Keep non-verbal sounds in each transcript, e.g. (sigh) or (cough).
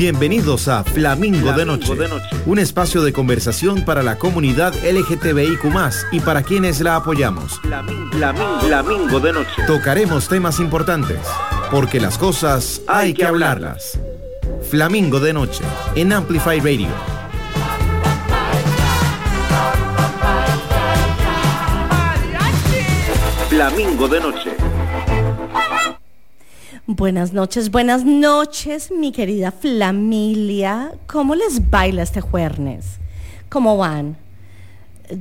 Bienvenidos a Flamingo, de, Noche, un espacio de conversación para la comunidad LGTBIQ y para quienes la apoyamos. Flamingo, de Noche. Tocaremos temas importantes, porque las cosas hay, que hablarlas. Flamingo de Noche, en Amplify Radio. Flamingo de Noche. Buenas noches, buenas noches, mi querida Flamilia. ¿Cómo les baila este jueves? ¿Cómo van?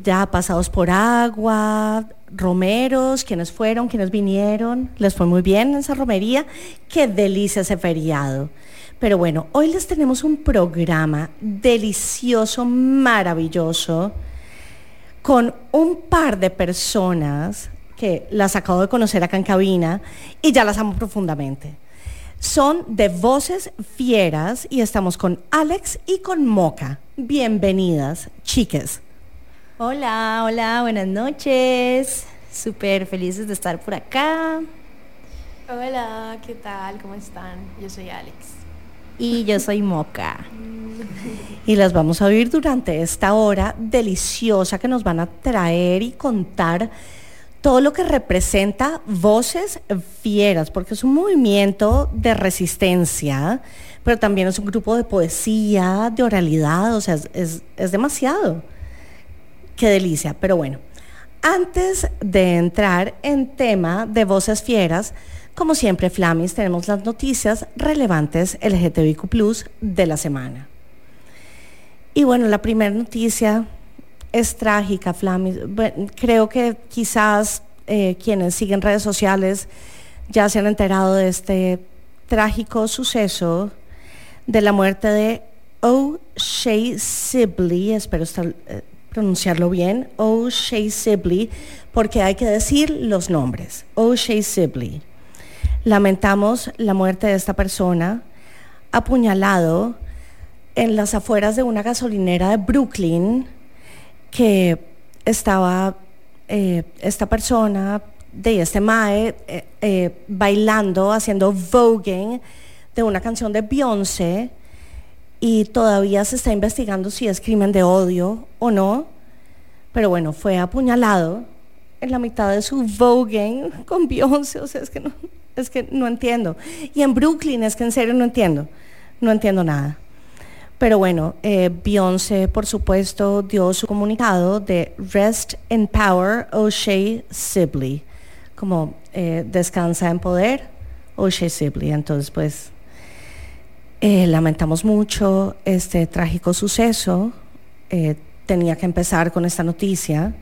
Ya pasados por agua, romeros, quienes fueron, quienes vinieron. Les fue muy bien en esa romería. Qué delicia ese feriado. Pero bueno, hoy les tenemos un programa delicioso, maravilloso, con un par de personas que las acabo de conocer acá en cabina y ya las amo profundamente. Son de Voces Fieras y estamos con Alex y con Moca. Bienvenidas, chiques. Hola, hola, buenas noches. Súper felices de estar por acá. Hola, ¿qué tal? ¿Cómo están? Yo soy Alex. Y yo soy Moca. (laughs) y las vamos a vivir durante esta hora deliciosa que nos van a traer y contar todo lo que representa voces fieras, porque es un movimiento de resistencia, pero también es un grupo de poesía, de oralidad, o sea, es, demasiado. Qué delicia, pero bueno. Antes de entrar en tema de voces fieras, como siempre, Flamis, tenemos las noticias relevantes LGTBIQ de la semana. Y bueno, la primera noticia es trágica, Flamis. creo que quizás eh, quienes siguen redes sociales ya se han enterado de este trágico suceso de la muerte de O'Shea Sibley, espero eh, pronunciarlo bien, O'Shea Sibley, porque hay que decir los nombres. O'Shea Sibley. Lamentamos la muerte de esta persona apuñalado en las afueras de una gasolinera de Brooklyn que estaba eh, esta persona de este Mae eh, eh, bailando, haciendo voguing de una canción de Beyoncé y todavía se está investigando si es crimen de odio o no, pero bueno, fue apuñalado en la mitad de su voguing con Beyoncé, o sea, es que no, es que no entiendo. Y en Brooklyn es que en serio no entiendo, no entiendo nada. Pero bueno, eh, Beyoncé, por supuesto, dio su comunicado de Rest in Power, O'Shea Sibley, como eh, descansa en poder, O'Shea Sibley. Entonces, pues, eh, lamentamos mucho este trágico suceso. tenía que empezar con esta noticia.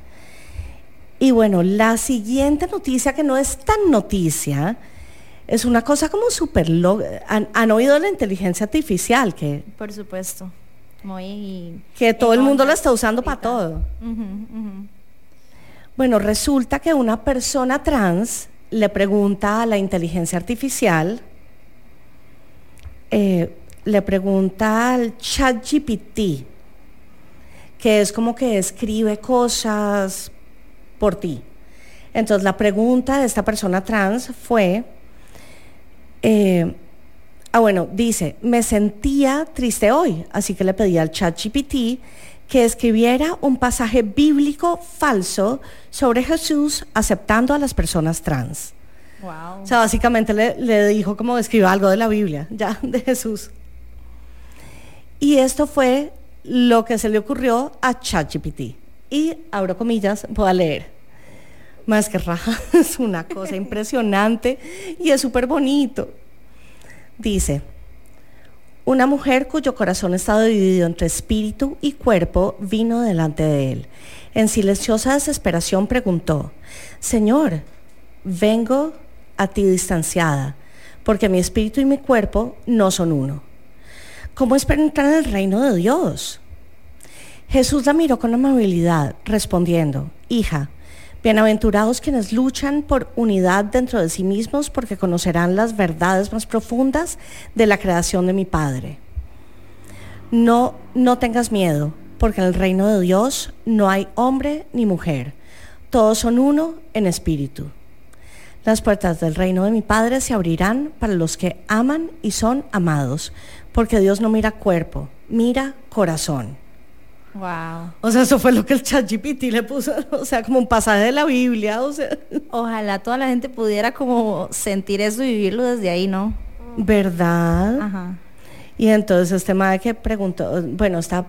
Y bueno, la siguiente noticia, que no es tan noticia, es una cosa como súper... ¿Han, ¿Han, oído la inteligencia artificial? que Por supuesto. Muy... Que todo el mundo la está usando para todo. Bueno, resulta que una persona trans le pregunta a la inteligencia artificial, eh, le pregunta al chat GPT, que es como que escribe cosas por ti. Entonces la pregunta de esta persona trans fue, eh, ah, bueno, dice, me sentía triste hoy, así que le pedí al chat GPT que escribiera un pasaje bíblico falso sobre Jesús aceptando a las personas trans. Wow. O sea, básicamente le, dijo como escriba algo de la Biblia, (laughs) ya, de Jesús. Y esto fue lo que se le ocurrió a ChatGPT. Y, abro comillas, voy a leer más que raja, (laughs) es una cosa impresionante y es súper bonito. Dice, una mujer cuyo corazón estaba dividido entre espíritu y cuerpo vino delante de él. En silenciosa desesperación preguntó, Señor, vengo a ti distanciada, porque mi espíritu y mi cuerpo no son uno. ¿Cómo espero entrar en el reino de Dios? Jesús la miró con amabilidad, respondiendo, Hija, Bienaventurados quienes luchan por unidad dentro de sí mismos porque conocerán las verdades más profundas de la creación de mi Padre. No, no tengas miedo, porque en el reino de Dios no hay hombre ni mujer. Todos son uno en espíritu. Las puertas del reino de mi Padre se abrirán para los que aman y son amados, porque Dios no mira cuerpo, mira corazón. Wow. O sea, eso fue lo que el ChatGPT le puso, o sea, como un pasaje de la Biblia, o sea, Ojalá toda la gente pudiera como sentir eso y vivirlo desde ahí, ¿no? ¿verdad? Ajá. Y entonces este madre que preguntó, bueno, está,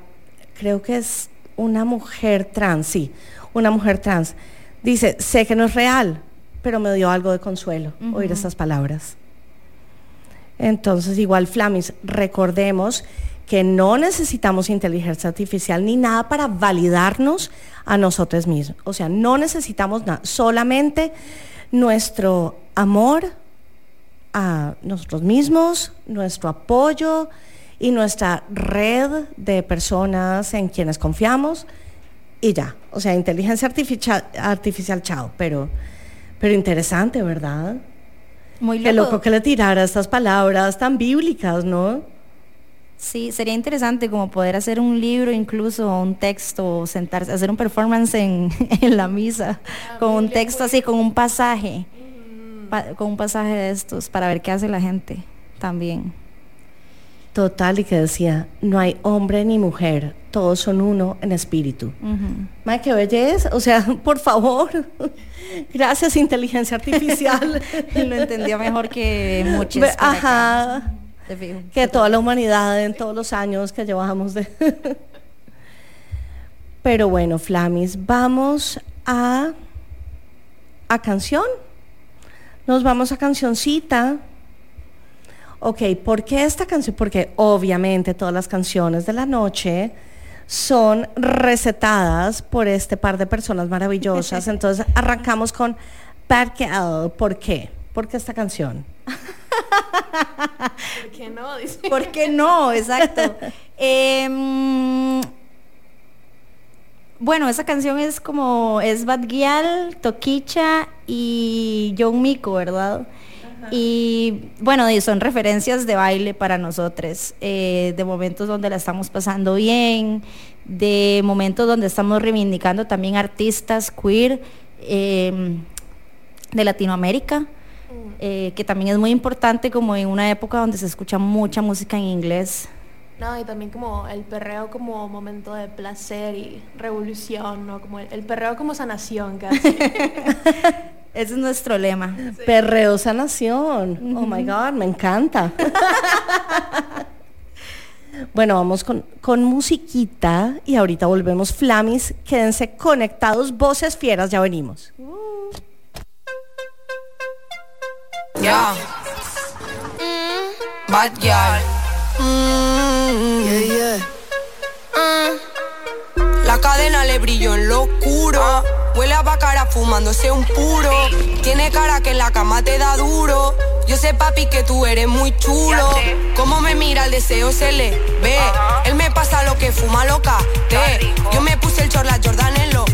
creo que es una mujer trans, sí, una mujer trans. Dice, sé que no es real, pero me dio algo de consuelo oír estas palabras. Entonces, igual, Flamis, recordemos que no necesitamos inteligencia artificial ni nada para validarnos a nosotros mismos. O sea, no necesitamos nada, solamente nuestro amor a nosotros mismos, nuestro apoyo y nuestra red de personas en quienes confiamos y ya. O sea, inteligencia artificial, artificial chao, pero, pero interesante, ¿verdad? Muy Qué loco. loco que le tirara estas palabras tan bíblicas, ¿no? Sí, sería interesante como poder hacer un libro, incluso un texto, sentarse, hacer un performance en, (laughs) en la misa, con un texto así, con un pasaje, pa- con un pasaje de estos, para ver qué hace la gente también. Total, y que decía, no hay hombre ni mujer, todos son uno en espíritu. Madre, qué belleza. O sea, (laughs) por favor. Gracias, inteligencia artificial. (laughs) Lo entendió mejor que muchos. Acá, Ajá. Que toda la humanidad en todos los años que llevamos de... (laughs) Pero bueno, Flamis, vamos a, a canción. Nos vamos a cancioncita. Ok, ¿por qué esta canción? Porque obviamente todas las canciones de la noche son recetadas por este par de personas maravillosas. (laughs) Entonces arrancamos con Bad. ¿Por qué? ¿Por qué esta canción? ¿Por qué no? Dice. ¿Por qué no? Exacto. (laughs) Em, bueno, esa canción es como, es Bad Gyal, Toquicha y John Mico, ¿verdad? Y bueno, y son referencias de baile para nosotros, eh, de momentos donde la estamos pasando bien, de momentos donde estamos reivindicando también artistas queer em, de Latinoamérica, eh, que también es muy importante como en una época donde se escucha mucha música en inglés. No, y también como el perreo como momento de placer y revolución, ¿no? Como el, el perreo como sanación casi. (laughs) Ese es nuestro lema. Perreo sanación. Oh my God, me encanta. (laughs) bueno, vamos con, con musiquita y ahorita volvemos. Flamis, quédense conectados, voces fieras, ya venimos. Yeah. Bad girl. Mm, yeah, yeah. Mm. La cadena le brilló en lo oscuro. Huele a bacara fumándose un puro. Tiene cara que en la cama te da duro. Yo sé, papi, que tú eres muy chulo. Cómo me mira el deseo se le ve. Él me pasa lo que fuma loca. Te. Yo me puse el chorla Jordan en los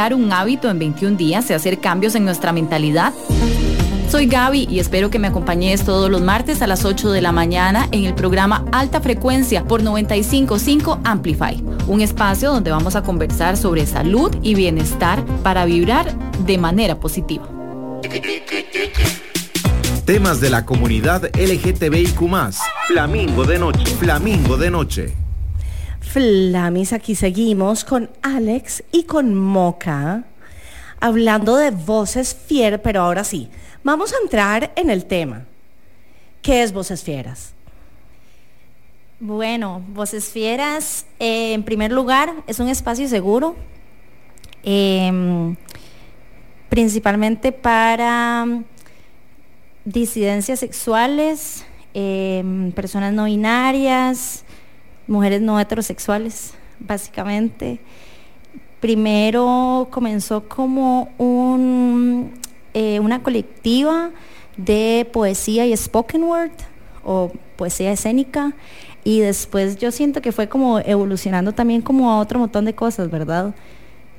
crear un hábito en 21 días y hacer cambios en nuestra mentalidad? Soy Gaby y espero que me acompañes todos los martes a las 8 de la mañana en el programa Alta Frecuencia por 955 Amplify, un espacio donde vamos a conversar sobre salud y bienestar para vibrar de manera positiva. Temas de la comunidad LGTBIQ. Flamingo de noche. Flamingo de noche. Flamis, aquí seguimos con Alex y con Moca, hablando de voces fieras, pero ahora sí, vamos a entrar en el tema. ¿Qué es voces fieras? Bueno, Voces Fieras, eh, en primer lugar, es un espacio seguro, em, principalmente para mm, disidencias sexuales, em, personas no binarias, mujeres no heterosexuales, básicamente. Primero comenzó como un, eh, una colectiva de poesía y spoken word o poesía escénica y después yo siento que fue como evolucionando también como a otro montón de cosas, ¿verdad?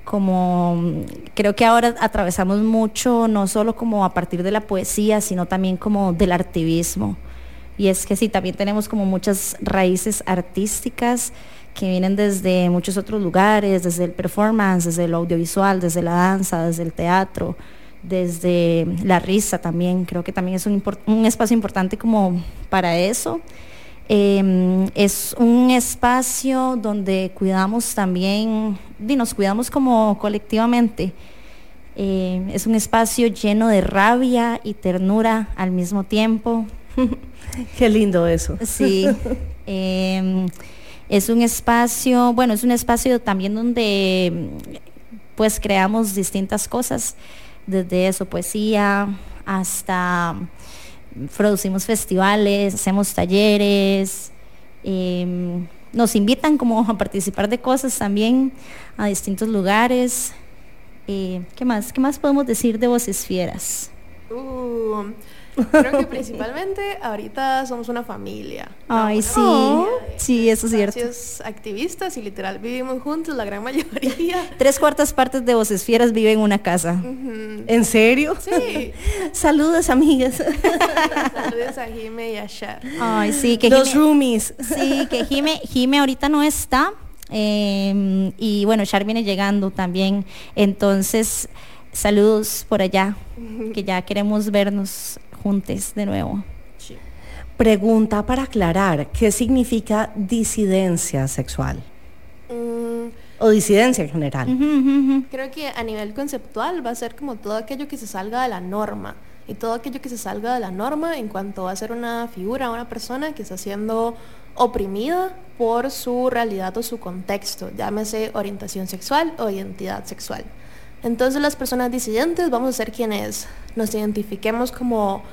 Como mm, creo que ahora atravesamos mucho, no solo como a partir de la poesía, sino también como del activismo. Y es que sí, también tenemos como muchas raíces artísticas que vienen desde muchos otros lugares, desde el performance, desde el audiovisual, desde la danza, desde el teatro, desde la risa también. Creo que también es un, espacio importante como para eso. Eh, es un espacio donde cuidamos también, y nos cuidamos como colectivamente. Eh, es un espacio lleno de rabia y ternura al mismo tiempo. (laughs) (laughs) Qué lindo eso. Sí. eh, es un espacio, bueno, es un espacio también donde pues creamos distintas cosas, desde eso, poesía, hasta producimos festivales, hacemos talleres, eh, nos invitan como a participar de cosas también a distintos lugares. Eh, ¿Qué más? ¿Qué más podemos decir de Voces Fieras? Uh, creo que principalmente ahorita somos una familia. Ay, sí, sí, eso es cierto. activistas y literal vivimos juntos la gran mayoría. (laughs) Tres cuartas partes de Voces Fieras viven en una casa. ¿En serio? Sí. (laughs) Saludos, amigas. Saludos a Jime y a Cher. Ay, sí, que Los Jime, roomies. sí, que Jime, Jime ahorita no está. eh, y bueno, Char viene llegando también. Entonces, saludos por allá, que ya queremos vernos juntos de nuevo. Pregunta para aclarar, ¿qué significa disidencia sexual? Mm, O disidencia en general. Creo que a nivel conceptual va a ser como todo aquello que se salga de la norma. Y todo aquello que se salga de la norma en cuanto a ser una figura, una persona que está siendo oprimida por su realidad o su contexto, llámese orientación sexual o identidad sexual. Entonces las personas disidentes vamos a ser quienes nos identifiquemos como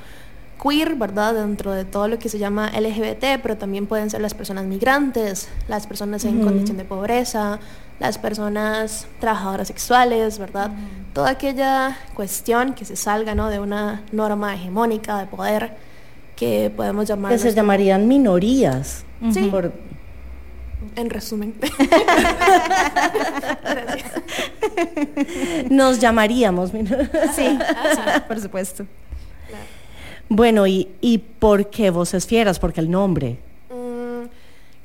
queer, ¿verdad? Dentro de todo lo que se llama LGBT, pero también pueden ser las personas migrantes, las personas en condición de pobreza, las personas trabajadoras sexuales, ¿verdad? Toda aquella cuestión que se salga, ¿no? De una norma hegemónica de poder que podemos llamar... Que se llamarían minorías. Por- En resumen. (laughs) nos llamaríamos. sí, por supuesto. Bueno, ¿y, ¿y por qué voces fieras? Porque el nombre. Mm,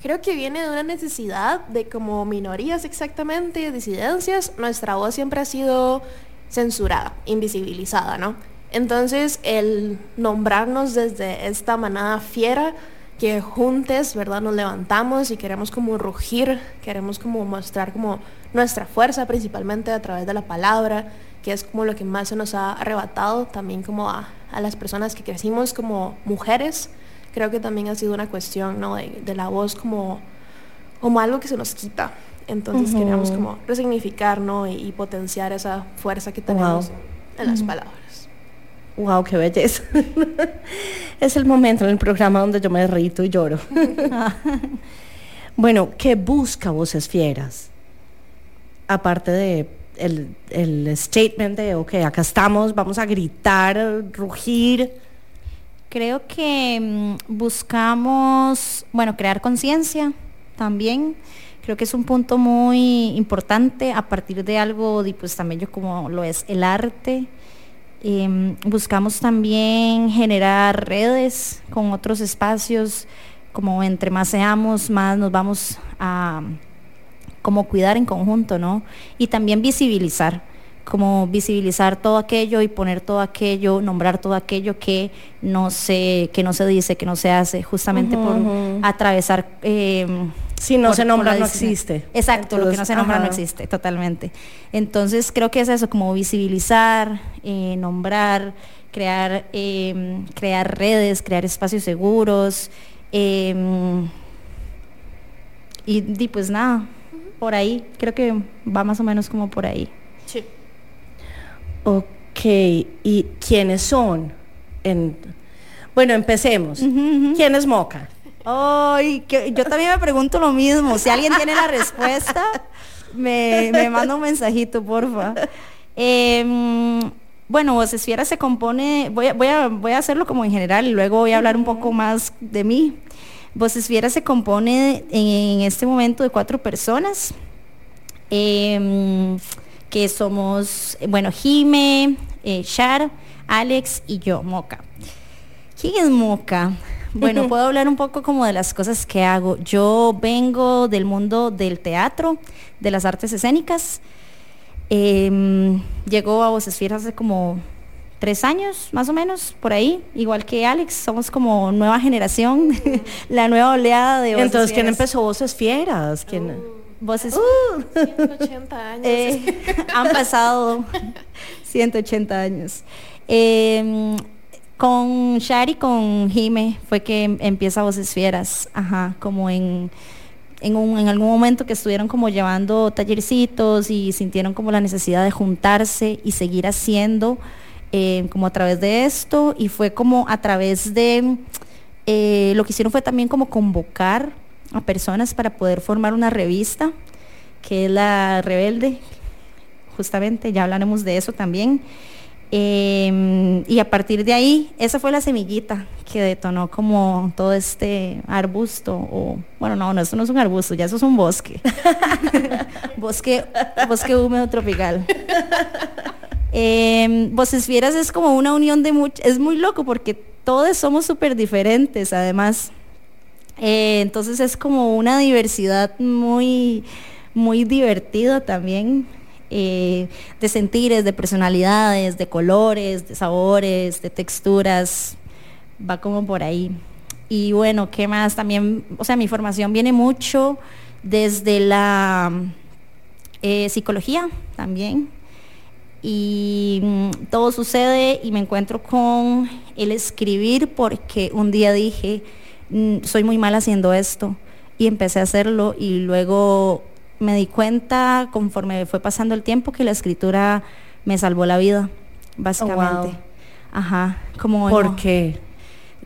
Creo que viene de una necesidad de como minorías exactamente, disidencias, nuestra voz siempre ha sido censurada, invisibilizada, ¿no? Entonces el nombrarnos desde esta manada fiera, que juntes, ¿verdad? Nos levantamos y queremos como rugir, queremos como mostrar como nuestra fuerza principalmente a través de la palabra, que es como lo que más se nos ha arrebatado también como a, a las personas que crecimos como mujeres. Creo que también ha sido una cuestión, ¿no? De, de la voz como, como algo que se nos quita. Entonces queríamos como resignificar, ¿no? Y, y potenciar esa fuerza que tenemos Wow. en las palabras. Wow, qué belleza. (laughs) es el momento en el programa donde yo me derrito y lloro. (laughs) bueno, ¿qué busca Voces Fieras? Aparte de el, el statement de, ok, acá estamos, vamos a gritar, rugir. Creo que mm, buscamos, bueno, crear conciencia también. Creo que es un punto muy importante a partir de algo, pues también yo como lo es el arte. Em, buscamos también generar redes con otros espacios, como entre más seamos, más nos vamos a como cuidar en conjunto, ¿no? Y también visibilizar, como visibilizar todo aquello y poner todo aquello, nombrar todo aquello que no se, que no se dice, que no se hace, justamente por atravesar. em, Si no por- se nombra, no existe. Exacto, lo que no se nombra no existe, totalmente. Entonces creo que es eso, como visibilizar, eh, nombrar, crear, em, crear redes, crear espacios seguros. em, y, di, pues nada, por ahí, creo que va más o menos como por ahí. Sí. Ok, ¿y quiénes son? En... Bueno, empecemos. ¿Quién es Moca? Ay, que yo también me pregunto lo mismo. Si alguien tiene la respuesta, me, me manda un mensajito, porfa. Em, bueno, Voces Fieras se compone, voy a, voy, a, voy a hacerlo como en general y luego voy a hablar un poco más de mí. Voces Fieras se compone en, en este momento de cuatro personas, em, que somos, bueno, Jime, eh, Shar, Alex y yo, Moca. ¿Quién es Moca? Bueno, puedo hablar un poco como de las cosas que hago. Yo vengo del mundo del teatro, de las artes escénicas. Em, llegó a Voces Fieras hace como tres años, más o menos, por ahí. Igual que Alex, somos como nueva generación, (laughs) la nueva oleada de Voces Entonces, ¿quién Fieras. empezó Voces Fieras? ¿Quién? Voces 180 años. eh, (laughs) han pasado 180 años. Eh, con Shari, con Jime, fue que em- empieza Voces Fieras, ajá, como en, en, un- en algún momento que estuvieron como llevando tallercitos y sintieron como la necesidad de juntarse y seguir haciendo eh, como a través de esto y fue como a través de, eh, lo que hicieron fue también como convocar a personas para poder formar una revista que es la Rebelde, justamente, ya hablaremos de eso también. Eh, y a partir de ahí, esa fue la semillita que detonó como todo este arbusto, o bueno, no, no, eso no es un arbusto, ya eso es un bosque. (laughs) bosque, bosque húmedo tropical. Eh, Voces Fieras es como una unión de muchos, es muy loco porque todos somos súper diferentes además. Eh, entonces es como una diversidad muy, muy divertida también, eh, de sentires, de personalidades, de colores, de sabores, de texturas, va como por ahí. Y bueno, ¿qué más? También, o sea, mi formación viene mucho desde la eh, psicología también. Y mm, todo sucede y me encuentro con el escribir porque un día dije, mm, soy muy mal haciendo esto y empecé a hacerlo y luego me di cuenta conforme fue pasando el tiempo que la escritura me salvó la vida, básicamente. wow. Ajá, como ¿Por no, qué?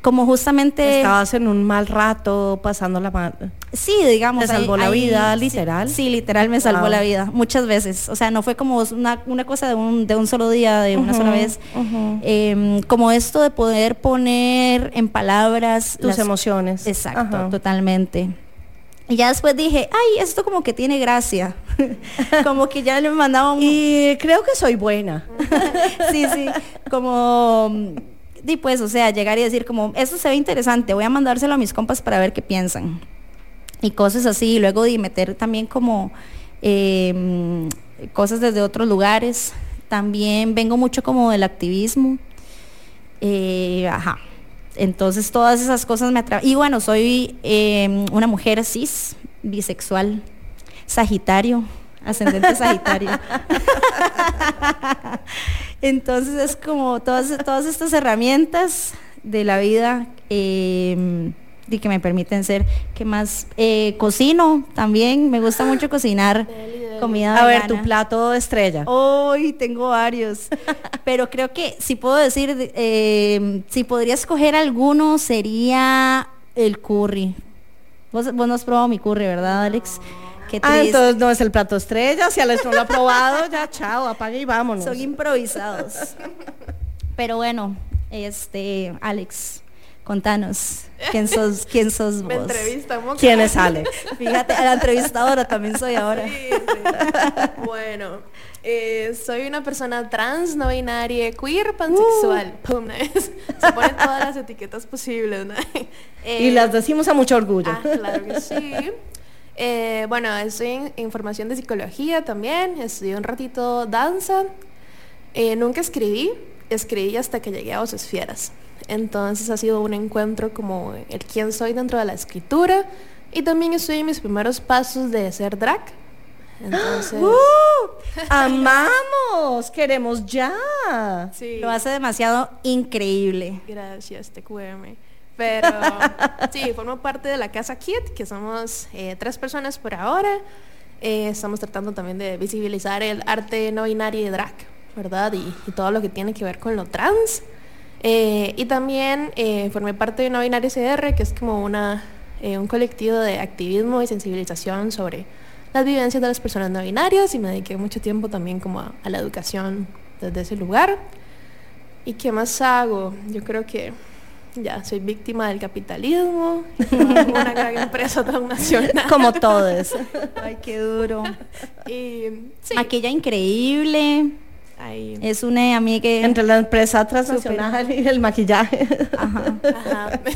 como justamente... Estabas en un mal rato, pasando la mano. Sí, digamos. ¿Te salvó la vida, literal? Sí, literal me salvó Wow. la vida, muchas veces. O sea, no fue como una, una cosa de un, de un solo día, de una sola vez. Em, como esto de poder poner en palabras Tus las- emociones. Exacto, totalmente. Y ya después dije, ay, esto como que tiene gracia. (laughs) como que ya le mandaba un... Y creo que soy buena. (laughs) sí, sí, como... Y pues, o sea, llegar y decir como, esto se ve interesante, voy a mandárselo a mis compas para ver qué piensan. Y cosas así, y luego de meter también como eh, cosas desde otros lugares. También vengo mucho como del activismo. Eh, ajá. Entonces todas esas cosas me atraen. Y bueno, soy eh, una mujer cis, bisexual, sagitario, ascendente sagitario. (laughs) Entonces es como todas, todas estas herramientas de la vida eh, y que me permiten ser, que más? Eh, cocino también, me gusta mucho (gasps) cocinar comida A ver, tu plato estrella. Hoy tengo varios, (laughs) pero creo que si puedo decir, eh, si podría escoger alguno sería el curry. Vos, vos no has probado mi curry, ¿verdad, Alex? Qué Ah, entonces no es el plato estrella. Si Alex no lo ha probado, ya chao, apague y vámonos. Son improvisados. (laughs) Pero bueno, este, Alex, contanos, ¿quién sos, quién sos (laughs) Me vos? entrevista, moca. ¿Quién es Alex? Fíjate, la entrevistadora también soy ahora. Sí, sí. Bueno, eh, soy una persona trans, no binaria, queer, pansexual. Uh. Pum, ¿no? (laughs) Se ponen todas las etiquetas posibles, ¿no? Y Eh, las decimos a mucho orgullo. Ah, claro que sí. Eh, bueno, estoy en, en formación de psicología también, estudié un ratito danza. Nunca escribí, escribí hasta que llegué a Voces Fieras. Entonces ha sido un encuentro como el quién soy dentro de la escritura y también estoy en mis primeros pasos de ser drag. Entonces, ¡Uh! (laughs) ¡Amamos! ¡Queremos ya! sí. Lo hace demasiado increíble. Gracias, TQM. Pero (laughs) sí, formo parte de la Casa Kit, que somos eh, tres personas por ahora. Eh, estamos tratando también de visibilizar el arte no binario y drag, ¿verdad? Y, y todo lo que tiene que ver con lo trans. Eh, y también eh, formé parte de No Binario CR, que es como una, eh, un colectivo de activismo y sensibilización sobre las vivencias de las personas no binarias y me dediqué mucho tiempo también como a, a la educación desde ese lugar. ¿Y qué más hago? Yo creo que ya soy víctima del capitalismo, una gran (laughs) empresa transnacional. Como todos. Ay, qué duro. Y sí, Aquella increíble. Ahí. Es una amiga Entre la empresa transnacional y el maquillaje. Ajá. Ajá. (laughs)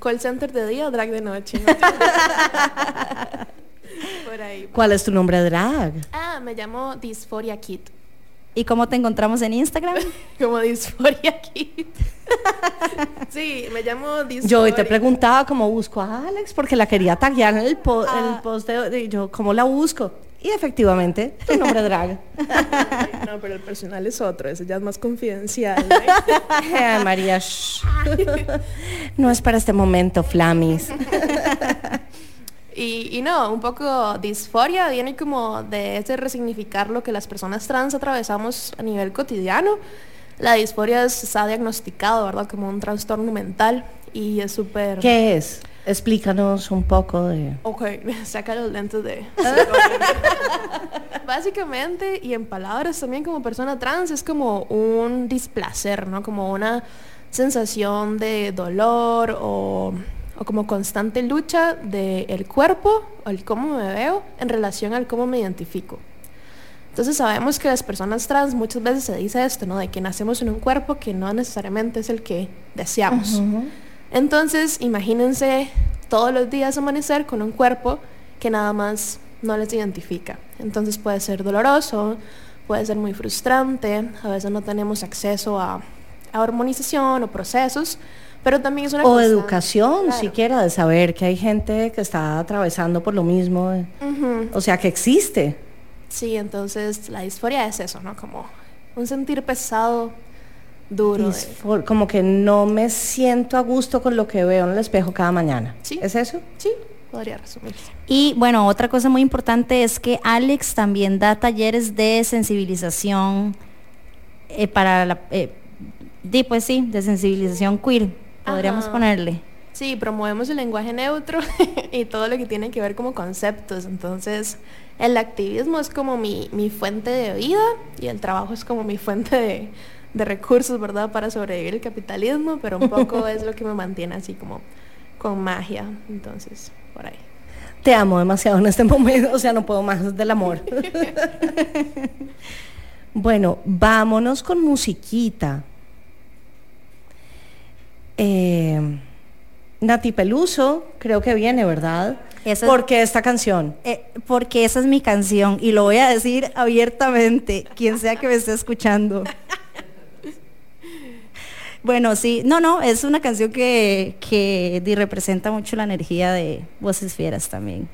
Call center de día, drag de noche. ¿no? (laughs) Por ahí. ¿Cuál es tu nombre drag? Ah, me llamo Dysphoria Kid. ¿Y cómo te encontramos en Instagram? (laughs) Como Dysphoria Kid. Sí, me llamo Dysphoria. Yo hoy te preguntaba cómo busco a Alex porque la quería taguear en el, po- Ah. el post de, de- yo cómo la busco. Y efectivamente, tu nombre drag. (laughs) No, pero el personal es otro, ese ya es más confidencial. ¿no? Ay, (laughs) María, shh. no es para este momento, Flamis. (laughs) Y, y no, un poco disforia viene como de ese resignificar lo que las personas trans atravesamos a nivel cotidiano. La disforia es- está diagnosticado, ¿verdad? Como un trastorno mental y es súper... ¿Qué es? Explícanos un poco de... Ok, (laughs) saca los lentes de... (laughs) Básicamente, y en palabras también como persona trans, es como un displacer, ¿no? Como una sensación de dolor o, o como constante lucha del cuerpo o el cómo me veo en relación al cómo me identifico. Entonces sabemos que las personas trans muchas veces se dice esto, ¿no? De que nacemos en un cuerpo que no necesariamente es el que deseamos. Entonces, imagínense todos los días amanecer con un cuerpo que nada más no les identifica. Entonces puede ser doloroso, puede ser muy frustrante, a veces no tenemos acceso a, a hormonización o procesos, pero también es una O constante. educación, Claro. siquiera, de saber que hay gente que está atravesando por lo mismo. eh. O sea, que existe. Sí, entonces la disforia es eso, ¿no? Como un sentir pesado, duro. Disfor- Como que no me siento a gusto con lo que veo en el espejo cada mañana. Sí. ¿Es eso? Sí, podría resumirse. Y bueno, otra cosa muy importante es que Alex también da talleres de sensibilización eh, para la... eh, di, pues sí, de sensibilización queer. podríamos Ajá. ponerle. Sí, promovemos el lenguaje neutro (laughs) y todo lo que tiene que ver como conceptos. Entonces, el activismo es como mi, mi fuente de vida y el trabajo es como mi fuente de, de recursos, ¿verdad? Para sobrevivir el capitalismo, pero un poco (laughs) es lo que me mantiene así como con magia. Entonces, por ahí. Te amo demasiado en este momento, o sea, no puedo más del amor. (laughs) bueno, vámonos con musiquita. Eh, Nati Peluso, creo que viene, ¿verdad? Esa es- ¿Por qué esta canción? Eh, porque esa es mi canción y lo voy a decir abiertamente, quien sea que me esté escuchando. (laughs) Bueno, sí, no, no, es una canción que, que representa mucho la energía de Voces Fieras también.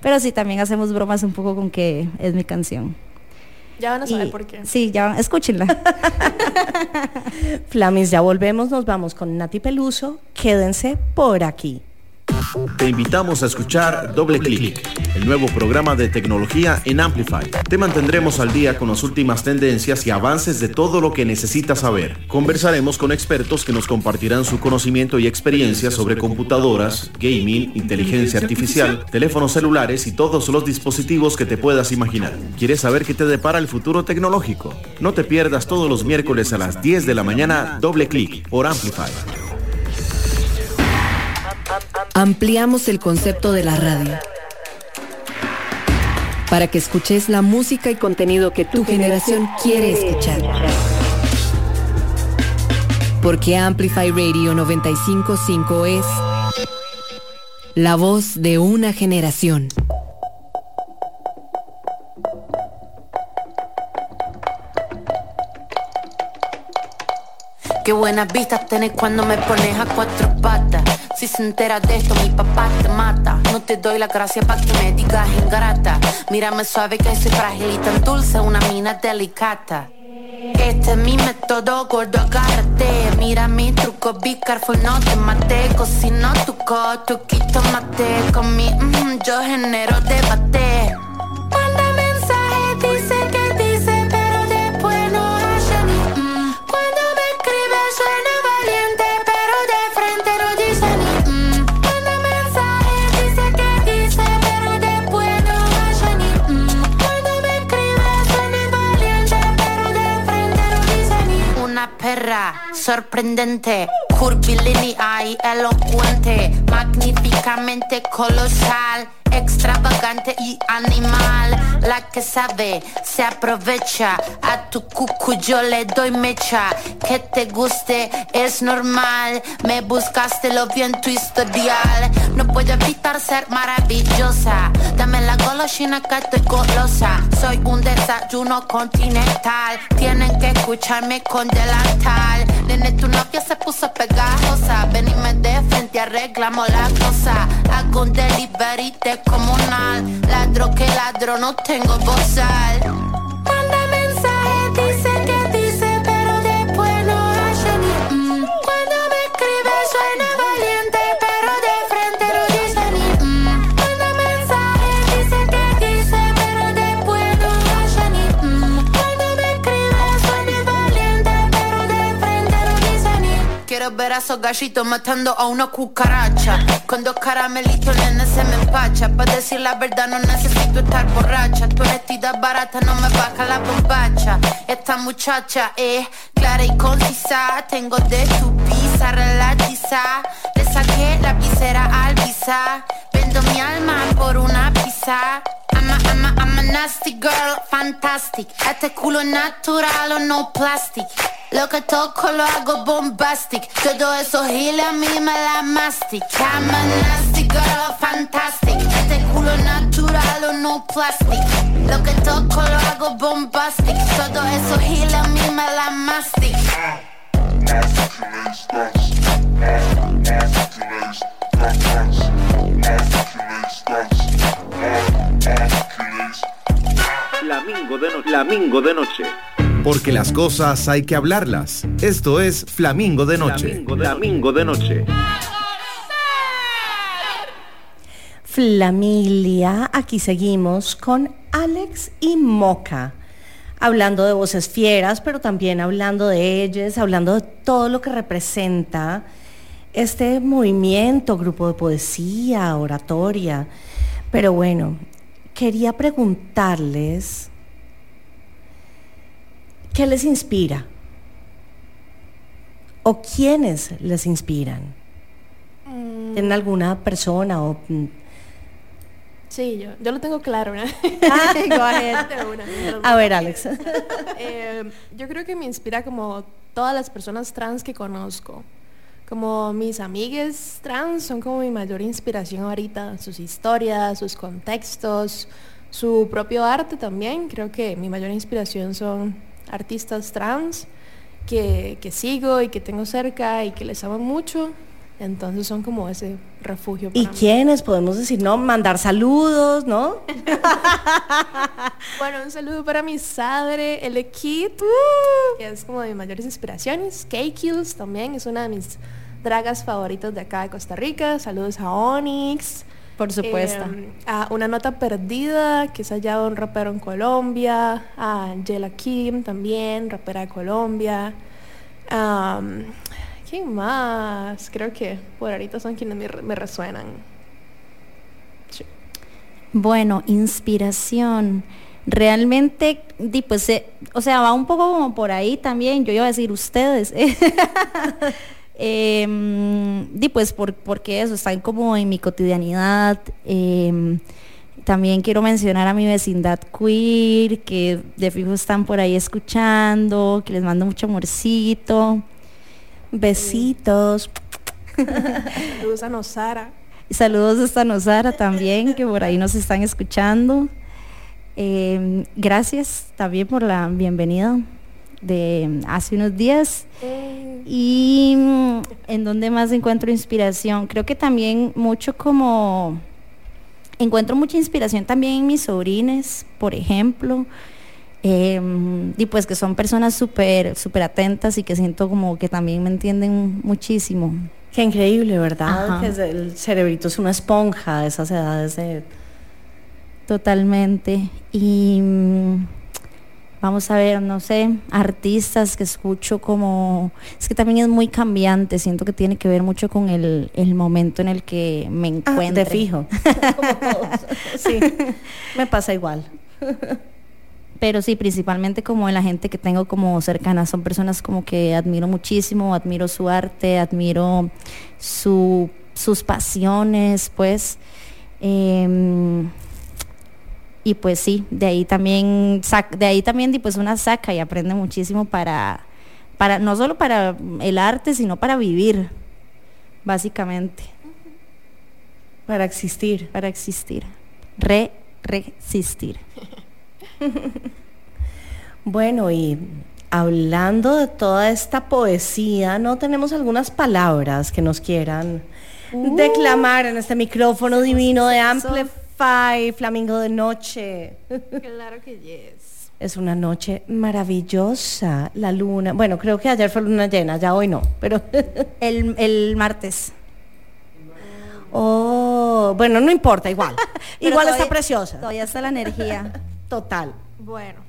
Pero sí, también hacemos bromas un poco con que es mi canción. Ya van a saber Y- por qué. Sí, ya, escúchenla. (laughs) Flamis, ya volvemos, nos vamos con Nati Peluso. Quédense por aquí. Te invitamos a escuchar Doble Clic, el nuevo programa de tecnología en Amplify. Te mantendremos al día con las últimas tendencias y avances de todo lo que necesitas saber. Conversaremos con expertos que nos compartirán su conocimiento y experiencia sobre computadoras, gaming, inteligencia artificial, teléfonos celulares y todos los dispositivos que te puedas imaginar. ¿Quieres saber qué te depara el futuro tecnológico? No te pierdas todos los miércoles a las 10 de la mañana Doble Clic por Amplify. Ampliamos el concepto de la radio para que escuches la música y contenido que tu generación quiere escuchar. Porque Amplify Radio 955 es la voz de una generación. Qué buenas vistas tenés cuando me pones a cuatro patas. Si se entera de esto, mi papá te mata. No te doy la gracia para que me digas ingrata. Mírame suave que soy frágil y tan dulce, una mina delicata. Este es mi método, gordo, agárrate. Mira mi truco, be careful, no te mate. Cocino tu co, truquito mate. Con mi, mm, yo genero debate. Sorprendente, curvilínea y elocuente, magníficamente colosal extravagante y animal. La que sabe se aprovecha. A tu cucu yo le doy mecha. Que te guste es normal. Me buscaste lo vi en tu historial. No puedo evitar ser maravillosa. Dame la golosina que estoy golosa. Soy un desayuno continental. Tienen que escucharme con delantal. Nene, tu novia se puso pegajosa. Venime de frente, arreglamos la cosa. Hago un delivery de comunal. Ladro que ladro, no tengo bozal. Ver a esos gallitos matando a una cucaracha. Con dos caramelitos, nene, se me empacha. Para decir la verdad, no necesito estar borracha. Tu honestidad barata no me baja la bombacha. Esta muchacha es clara y concisa. Tengo de tu pizza relatiza. Le saqué la visera al visa. Vendo mi alma por una pizza. I'm a, I'm I'm a nasty girl, fantastic. Este culo natural o no plastic. Lo que toco lo hago bombastic. Todo eso giles a mí me la mastic. I'm a girl, fantastic. Este culo natural o no plastic. Lo que toco lo hago bombastic. Todo eso giles a mí me la mastic. Flamingo de noche. Flamingo de noche. Porque las cosas hay que hablarlas. Esto es Flamingo de Noche. Flamingo de, Flamingo de noche. Flamilia, aquí seguimos con Alex y Moca, hablando de voces fieras, pero también hablando de ellas, hablando de todo lo que representa este movimiento, grupo de poesía, oratoria. Pero bueno, quería preguntarles, ¿qué les inspira? ¿O quiénes les inspiran? Mm, ¿Tienen alguna persona o mm, Sí, yo, yo lo tengo claro, ¿no? (laughs) (laughs) Una. A ver, Alex. (laughs) Eh, yo creo que me inspira como todas las personas trans que conozco. Como mis amigues trans son como mi mayor inspiración ahorita, sus historias, sus contextos, su propio arte también. Creo que mi mayor inspiración son artistas trans que, que sigo y que tengo cerca y que les amo mucho. Entonces son como ese refugio. ¿Y para mí. quiénes? Podemos decir, ¿no? Mandar saludos, ¿no? (laughs) Bueno, un saludo para mi sadre, el Kid, Uh. que es como de mis mayores inspiraciones. K-Kills también es una de mis dragas favoritas de acá de Costa Rica. Saludos a Onyx. Por supuesto. Eh, a Una Nota Perdida, que es allá un rapero en Colombia. A Angela Kim también, rapera de Colombia. ¿Quién más? Creo que por ahorita son quienes me, re- me resuenan. Sí. Bueno, inspiración. Realmente, di, pues, eh, o sea, va un poco como por ahí también. Yo iba a decir ustedes. (laughs) Em, di, pues, por, porque eso, están como en mi cotidianidad. em, también quiero mencionar a mi vecindad queer, que de fijo están por ahí escuchando, que les mando mucho amorcito. Besitos. (laughs) Saludos a Nosara. Y Saludos hasta Nosara también, que por ahí nos están escuchando. Eh, gracias también por la bienvenida de hace unos días. Y mm, en donde más encuentro inspiración, creo que también mucho como encuentro mucha inspiración también en mis sobrines, por ejemplo. em, y pues que son personas súper súper atentas y que siento como que también me entienden muchísimo. Qué increíble, ¿verdad? Ajá. Que el cerebrito es una esponja de esas edades de... Totalmente. Y mm, vamos a ver, no sé, artistas que escucho como... Es que también es muy cambiante, siento que tiene que ver mucho con el, el momento en el que me Ah, encuentro. de fijo. (laughs) Sí, me pasa igual. Pero sí, principalmente como en la gente que tengo como cercana, son personas como que admiro muchísimo, admiro su arte, admiro su, sus pasiones, pues. Em, y pues sí, de ahí también, de ahí también di, pues una saca y aprende muchísimo para, para, no solo para el arte, sino para vivir, básicamente, Para existir. para existir, re, resistir. (laughs) Bueno, y hablando de toda esta poesía, ¿no tenemos algunas palabras que nos quieran declamar en este micrófono divino de Amplify, Flamingo de Noche? Claro que yes. Es una noche maravillosa, la luna. Bueno, creo que ayer fue luna llena, ya hoy no, pero... (laughs) El, el martes. Oh, bueno, no importa, igual. (laughs) Igual está preciosa. Todavía está la energía. Total. Bueno,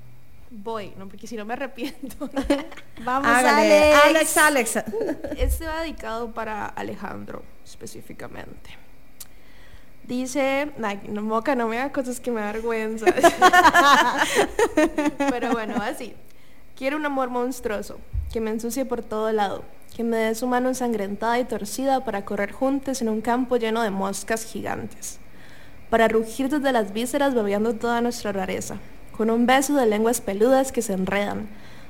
voy, ¿no? Porque si no me arrepiento. (laughs) Vamos, Hágale, Alex. Alex, Alex. Este va dedicado para Alejandro, específicamente. Dice, "Ay, no, Moca, no me haga cosas que me da vergüenza. (laughs) Pero bueno, así. Quiero un amor monstruoso, que me ensucie por todo lado, que me dé su mano ensangrentada y torcida para correr juntos en un campo lleno de moscas gigantes, para rugir desde las vísceras babeando toda nuestra rareza, con un beso de lenguas peludas que se enredan,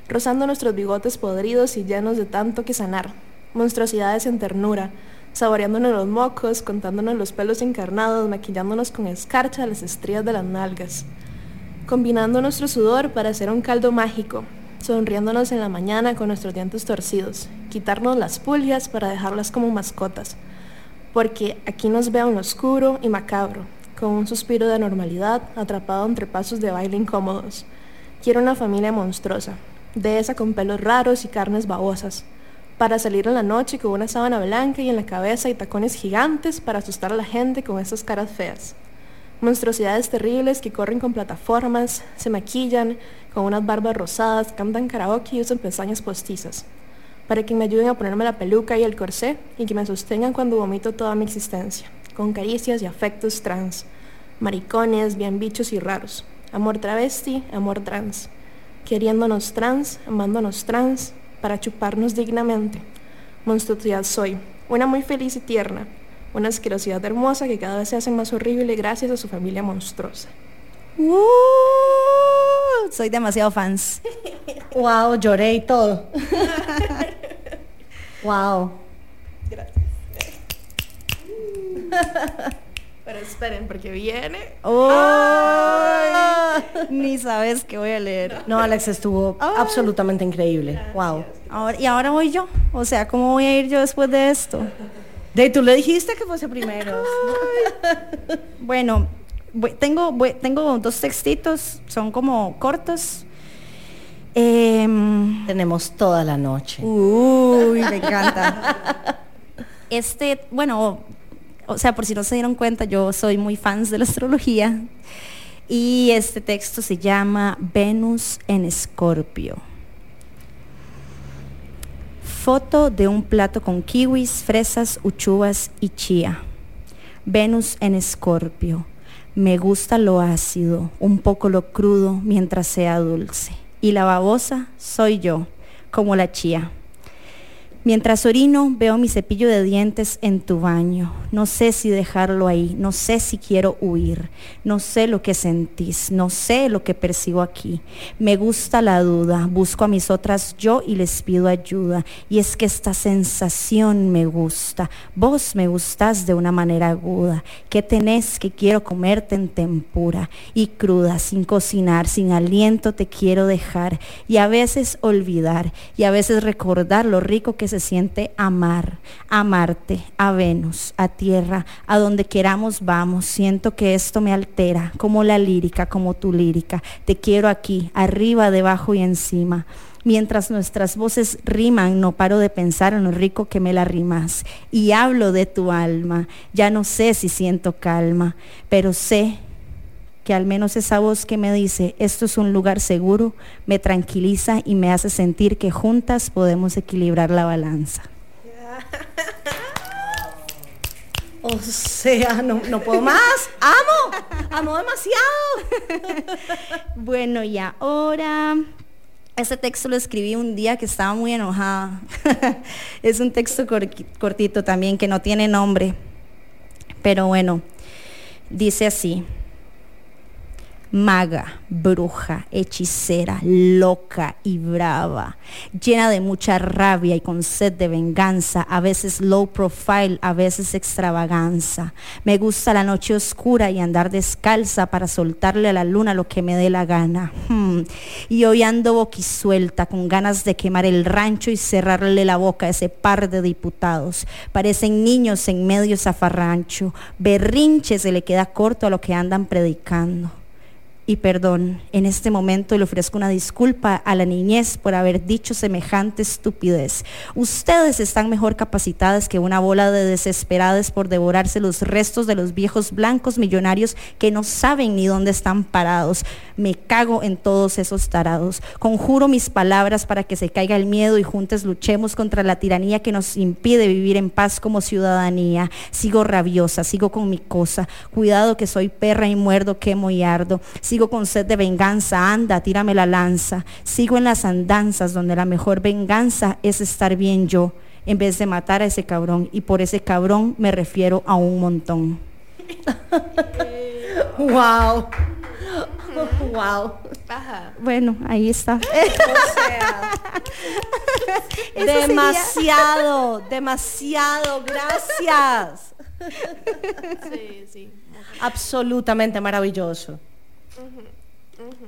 rozando nuestros bigotes podridos y llenos de tanto que sanar, monstruosidades en ternura, saboreándonos los mocos, contándonos los pelos encarnados, maquillándonos con escarcha las estrías de las nalgas, combinando nuestro sudor para hacer un caldo mágico, sonriéndonos en la mañana con nuestros dientes torcidos, quitarnos las pulgas para dejarlas como mascotas, porque aquí nos lo oscuro y macabro, con un suspiro de normalidad atrapado entre pasos de baile incómodos. Quiero una familia monstruosa, de esa con pelos raros y carnes babosas, para salir en la noche con una sábana blanca y en la cabeza y tacones gigantes para asustar a la gente con esas caras feas. Monstruosidades terribles que corren con plataformas, se maquillan, con unas barbas rosadas, cantan karaoke y usan pestañas postizas. para que me ayuden a ponerme la peluca y el corsé y que me sostengan cuando vomito toda mi existencia, con caricias y afectos trans, maricones, bien bichos y raros, amor travesti, amor trans, queriéndonos trans, amándonos trans, para chuparnos dignamente. Monstruosidad soy, una muy feliz y tierna, una asquerosidad hermosa que cada vez se hace más horrible gracias a su familia monstruosa. Uh, soy demasiado fans. (laughs) Wow, lloré y todo. (laughs) wow. Gracias. Pero esperen, porque viene. Oh, Ni sabes que voy a leer. No, Alex estuvo absolutamente increíble. Wow. Ahora, y ahora voy yo. O sea, ¿cómo voy a ir yo después de esto? De tú le dijiste que fuese primero. (laughs) Bueno, voy- tengo, voy- tengo dos textitos, son como cortos. Em, Tenemos toda la noche. Uy, me encanta. (laughs) Este, bueno, o sea, por si no se dieron cuenta, yo soy muy fans de la astrología. Y este texto se llama Venus en Escorpio. Foto de un plato con kiwis, fresas, uchuvas y chía. Venus en Escorpio. Me gusta lo ácido, un poco lo crudo mientras sea dulce. Y la babosa soy yo, como la chía. Mientras orino, veo mi cepillo de dientes en tu baño. No sé si dejarlo ahí, no sé si quiero huir, no sé lo que sentís, no sé lo que percibo aquí. Me gusta la duda, busco a mis otras yo y les pido ayuda. Y es que esta sensación me gusta, vos me gustás de una manera aguda. ¿Qué tenés que quiero comerte en tempura y cruda, sin cocinar, sin aliento te quiero dejar y a veces olvidar y a veces recordar lo rico que se siente amar, amarte, a Venus, a tierra, a donde queramos vamos. Siento que esto me altera, como la lírica, como tu lírica. Te quiero aquí, arriba, debajo y encima. Mientras nuestras voces riman, no paro de pensar en lo rico que me la rimas. Y hablo de tu alma. Ya no sé si siento calma, pero sé que al menos esa voz que me dice, esto es un lugar seguro, me tranquiliza y me hace sentir que juntas podemos equilibrar la balanza. (laughs) O sea, no, no puedo más. Amo. Amo demasiado. (laughs) Bueno, y ahora, este texto lo escribí un día que estaba muy enojada. (laughs) es un texto cor- cortito también que no tiene nombre. Pero bueno, dice así. Maga, bruja, hechicera, loca y brava, llena de mucha rabia y con sed de venganza, a veces low profile, a veces extravaganza. Me gusta la noche oscura y andar descalza para soltarle a la luna lo que me dé la gana. Hmm. Y hoy ando boquisuelta, con ganas de quemar el rancho y cerrarle la boca a ese par de diputados. Parecen niños en medio zafarrancho. Berrinche se le queda corto a lo que andan predicando y perdón. En este momento le ofrezco una disculpa a la niñez por haber dicho semejante estupidez. Ustedes están mejor capacitadas que una bola de desesperadas por devorarse los restos de los viejos blancos millonarios que no saben ni dónde están parados. Me cago en todos esos tarados. Conjuro mis palabras para que se caiga el miedo y juntos luchemos contra la tiranía que nos impide vivir en paz como ciudadanía. Sigo rabiosa, sigo con mi cosa. Cuidado que soy perra y muerdo, quemo y ardo. Con sed de venganza, anda, tírame la lanza. Sigo en las andanzas donde la mejor venganza es estar bien yo, en vez de matar a ese cabrón. Y por ese cabrón me refiero a un montón. Wow. Wow. Ajá. Bueno, ahí está. (laughs) Demasiado, demasiado. Gracias. Sí, sí. Absolutamente maravilloso.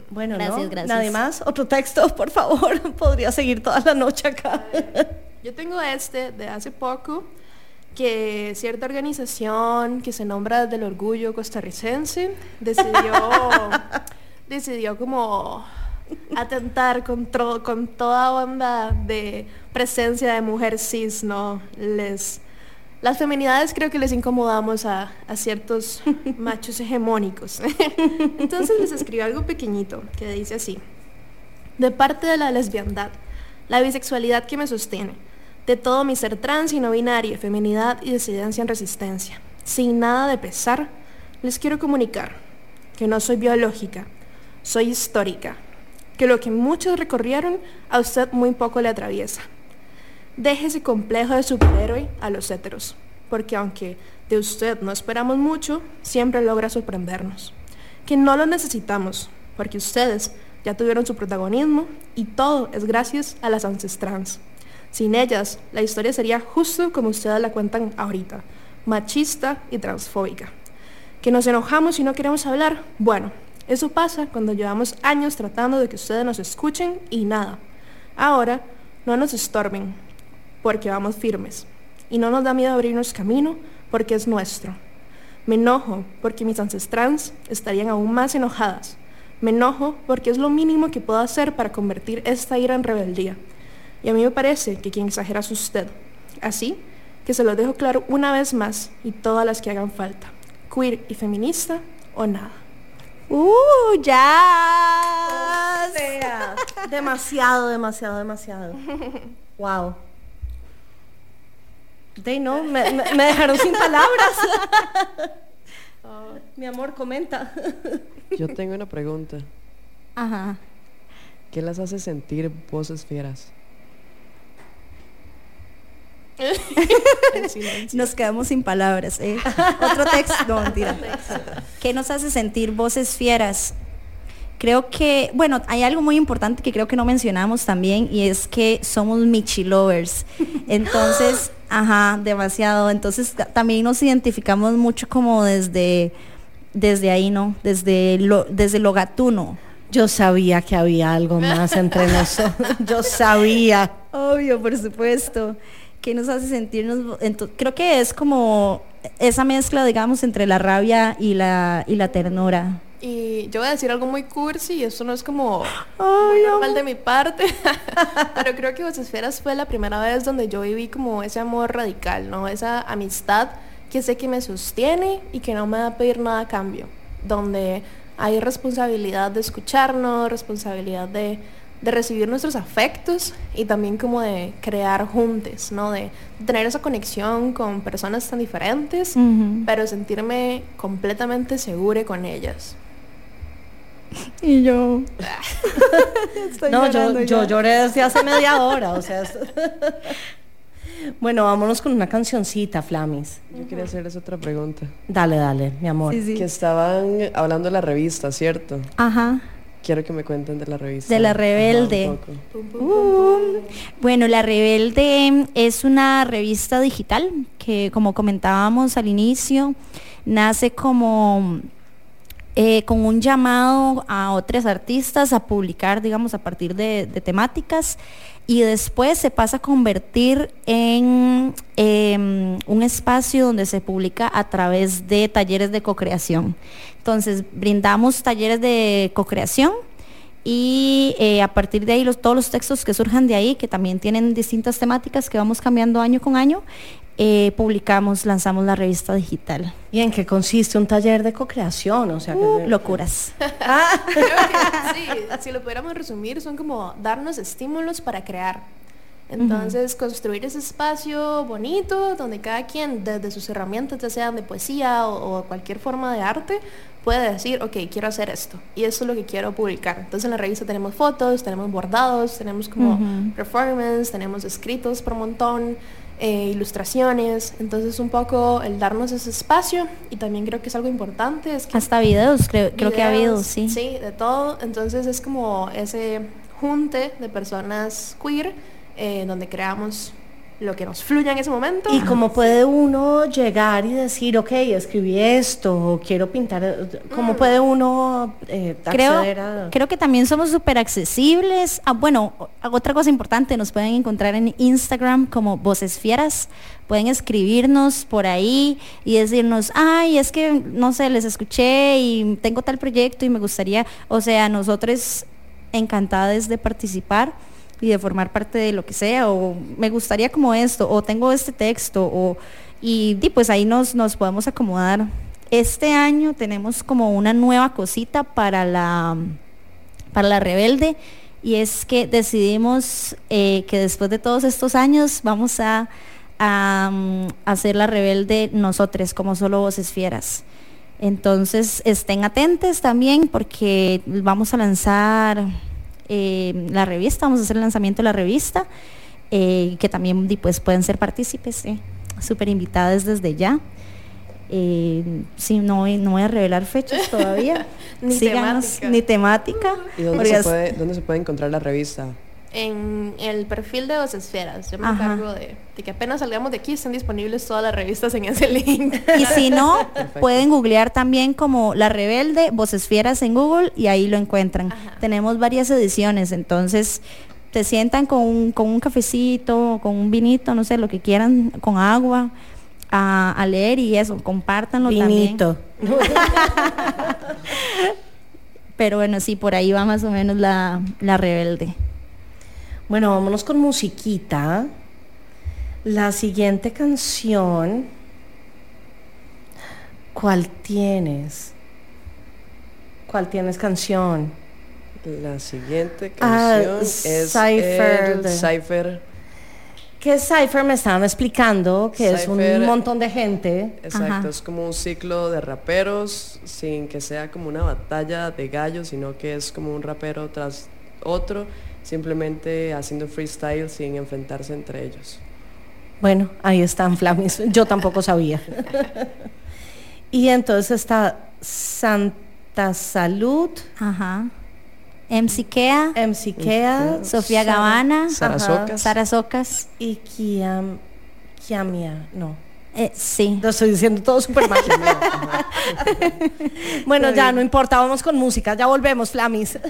Bueno, Gracias, ¿no? gracias. Nadie más. Otro texto, por favor. (laughs) Podría seguir toda la noche acá. Yo tengo este de hace poco que cierta organización que se nombra del orgullo costarricense decidió (laughs) decidió como atentar con, tro- con toda onda de presencia de mujer cis, ¿no? Les las feminidades creo que les incomodamos a, a ciertos (laughs) machos hegemónicos. (laughs) Entonces les escribo algo pequeñito que dice así. De parte de la lesbiandad, la bisexualidad que me sostiene, de todo mi ser trans y no binario, feminidad y disidencia en resistencia. Sin nada de pesar, les quiero comunicar que no soy biológica, soy histórica, que lo que muchos recorrieron a usted muy poco le atraviesa. Deje ese complejo de superhéroe a los héteros, porque aunque de usted no esperamos mucho, siempre logra sorprendernos. Que no lo necesitamos, porque ustedes ya tuvieron su protagonismo y todo es gracias a las ancestrans. Sin ellas, la historia sería justo como ustedes la cuentan ahorita, machista y transfóbica. Que nos enojamos y no queremos hablar, bueno, eso pasa cuando llevamos años tratando de que ustedes nos escuchen y nada. Ahora, no nos estorben, porque vamos firmes. Y no nos da miedo abrirnos camino, porque es nuestro. Me enojo porque mis ancestrans estarían aún más enojadas. Me enojo porque es lo mínimo que puedo hacer para convertir esta ira en rebeldía. Y a mí me parece que quien exagera es usted. Así que se lo dejo claro una vez más y todas las que hagan falta. Queer y feminista o nada. ¡Uh! ¡Ya! demasiado, demasiado, demasiado. ¡Wow! (laughs) De no, me, me- me dejaron sin palabras. (laughs) Mi amor, comenta. Yo tengo una pregunta. Ajá. ¿Qué las hace sentir voces fieras? (laughs) Nos quedamos sin palabras. ¿eh? Otro texto, no mentira. ¿Qué nos hace sentir voces fieras? Creo que, bueno, hay algo muy importante que creo que no mencionamos también y es que somos Michi lovers. (laughs) Entonces, ajá, demasiado. Entonces ta- también nos identificamos mucho como desde, desde ahí, ¿no? Desde lo, desde lo gatuno. Yo sabía que había algo más entre (laughs) nosotros. Yo sabía. Obvio, por supuesto. ¿Qué nos hace sentirnos? vo- ento- creo que es como esa mezcla, digamos, entre la rabia y la, y la ternura. Y yo voy a decir algo muy cursi y eso no es como muy normal de mi parte, (laughs) pero creo que Voces Fieras fue la primera vez donde yo viví como ese amor radical, ¿no? Esa amistad que sé que me sostiene y que no me va a pedir nada a cambio, donde hay responsabilidad de escucharnos, responsabilidad de, de recibir nuestros afectos y también como de crear juntos, ¿no? De tener esa conexión con personas tan diferentes, pero sentirme completamente segura con ellas. (laughs) Y yo. (laughs) no, yo, yo lloré desde hace media hora, o sea. es- (laughs) bueno, vámonos con una cancioncita, Flamis. Yo quería hacerles otra pregunta. Dale, dale, mi amor. Sí, sí. Que estaban hablando de la revista, ¿cierto? Ajá. Quiero que me cuenten de la revista. De la Rebelde. Uh, bueno, La Rebelde es una revista digital que, como comentábamos al inicio, nace como eh, con un llamado a otros artistas a publicar, digamos, a partir de, temáticas y después se pasa a convertir en em, un espacio donde se publica a través de talleres de cocreación. Entonces, brindamos talleres de cocreación y eh, a partir de ahí los, todos los textos que surjan de ahí, que también tienen distintas temáticas que vamos cambiando año con año, eh, publicamos, lanzamos la revista digital. ¿Y en qué consiste un taller de co-creación? O sea, Uh, que- locuras. Que (laughs) sí, si lo pudiéramos resumir, son como darnos estímulos para crear. Entonces, construir ese espacio bonito donde cada quien, desde sus herramientas, ya sean de poesía o, o cualquier forma de arte, puede decir, ok, quiero hacer esto. Y esto es lo que quiero publicar. Entonces, en la revista tenemos fotos, tenemos bordados, tenemos como Ujú. performance, tenemos escritos por montón, eh, ilustraciones. Entonces, un poco el darnos ese espacio. Y también creo que es algo importante. Es que Hasta videos, creo, creo que ha habido, sí. Sí, de todo. Entonces es como ese junte de personas queer eh, donde creamos lo que nos fluya en ese momento. ¿Y cómo puede uno llegar y decir, ok, escribí esto, o quiero pintar? ¿Cómo puede uno eh, Creo, a...? creo que también somos súper accesibles. Ah, bueno, otra cosa importante, nos pueden encontrar en Instagram como Voces Fieras. Pueden escribirnos por ahí y decirnos, ay, es que, no sé, les escuché y tengo tal proyecto y me gustaría, o sea, nosotros encantadas de participar y de formar parte de lo que sea, o me gustaría como esto, o tengo este texto, o, y, di, pues ahí nos, nos podemos acomodar. Este año tenemos como una nueva cosita para la, para la rebelde y es que decidimos eh, que después de todos estos años vamos a, a, mm, hacer la rebelde nosotros como solo voces fieras. Entonces estén atentos también porque vamos a lanzar eh, la revista, vamos a hacer el lanzamiento de la revista, eh, que también pues, pueden ser partícipes, eh, súper invitadas desde ya. Eh, sí, no, voy- no voy a revelar fechas todavía. (laughs) Ni Síganos, temática. Ni temática. ¿Y dónde se, puede, dónde se puede encontrar la revista? En el perfil de Dos Esferas, yo me Ajá. encargo de, de que apenas salgamos de aquí estén disponibles todas las revistas en ese (laughs) link. Y si no, pueden googlear también como La Rebelde, Voces Fieras en Google y ahí lo encuentran. Tenemos varias ediciones, entonces te sientan con un, con un cafecito, con un vinito, no sé, lo que quieran, con agua, a, a leer y eso, compártanlo Vinito. también. (laughs) Pero bueno, sí, por ahí va más o menos la, la Rebelde. Bueno, vámonos con musiquita. La siguiente canción. ¿Cuál tienes? ¿Cuál tienes canción? La siguiente Ah, canción es Cypher Cypher. ¿Qué Cypher me estaban explicando? Que es un montón de gente. Exacto, Ajá. es como un ciclo de raperos sin que sea como una batalla de gallos, sino que es como un rapero tras otro, simplemente haciendo freestyle sin enfrentarse entre ellos. Bueno, ahí están Flamis. Yo tampoco sabía. (laughs) y entonces está Santa Salud. Ajá. MC Kea. MC Kea. Sofía Sara- Gavana. Sara Ajá. Socas. Sara Socas. Y Kiam, Kiamia, no. Eh, sí. Lo estoy diciendo todo súper mal. (laughs) bueno, ya bien. no importa, vamos con música. Ya volvemos, Flamis. (laughs)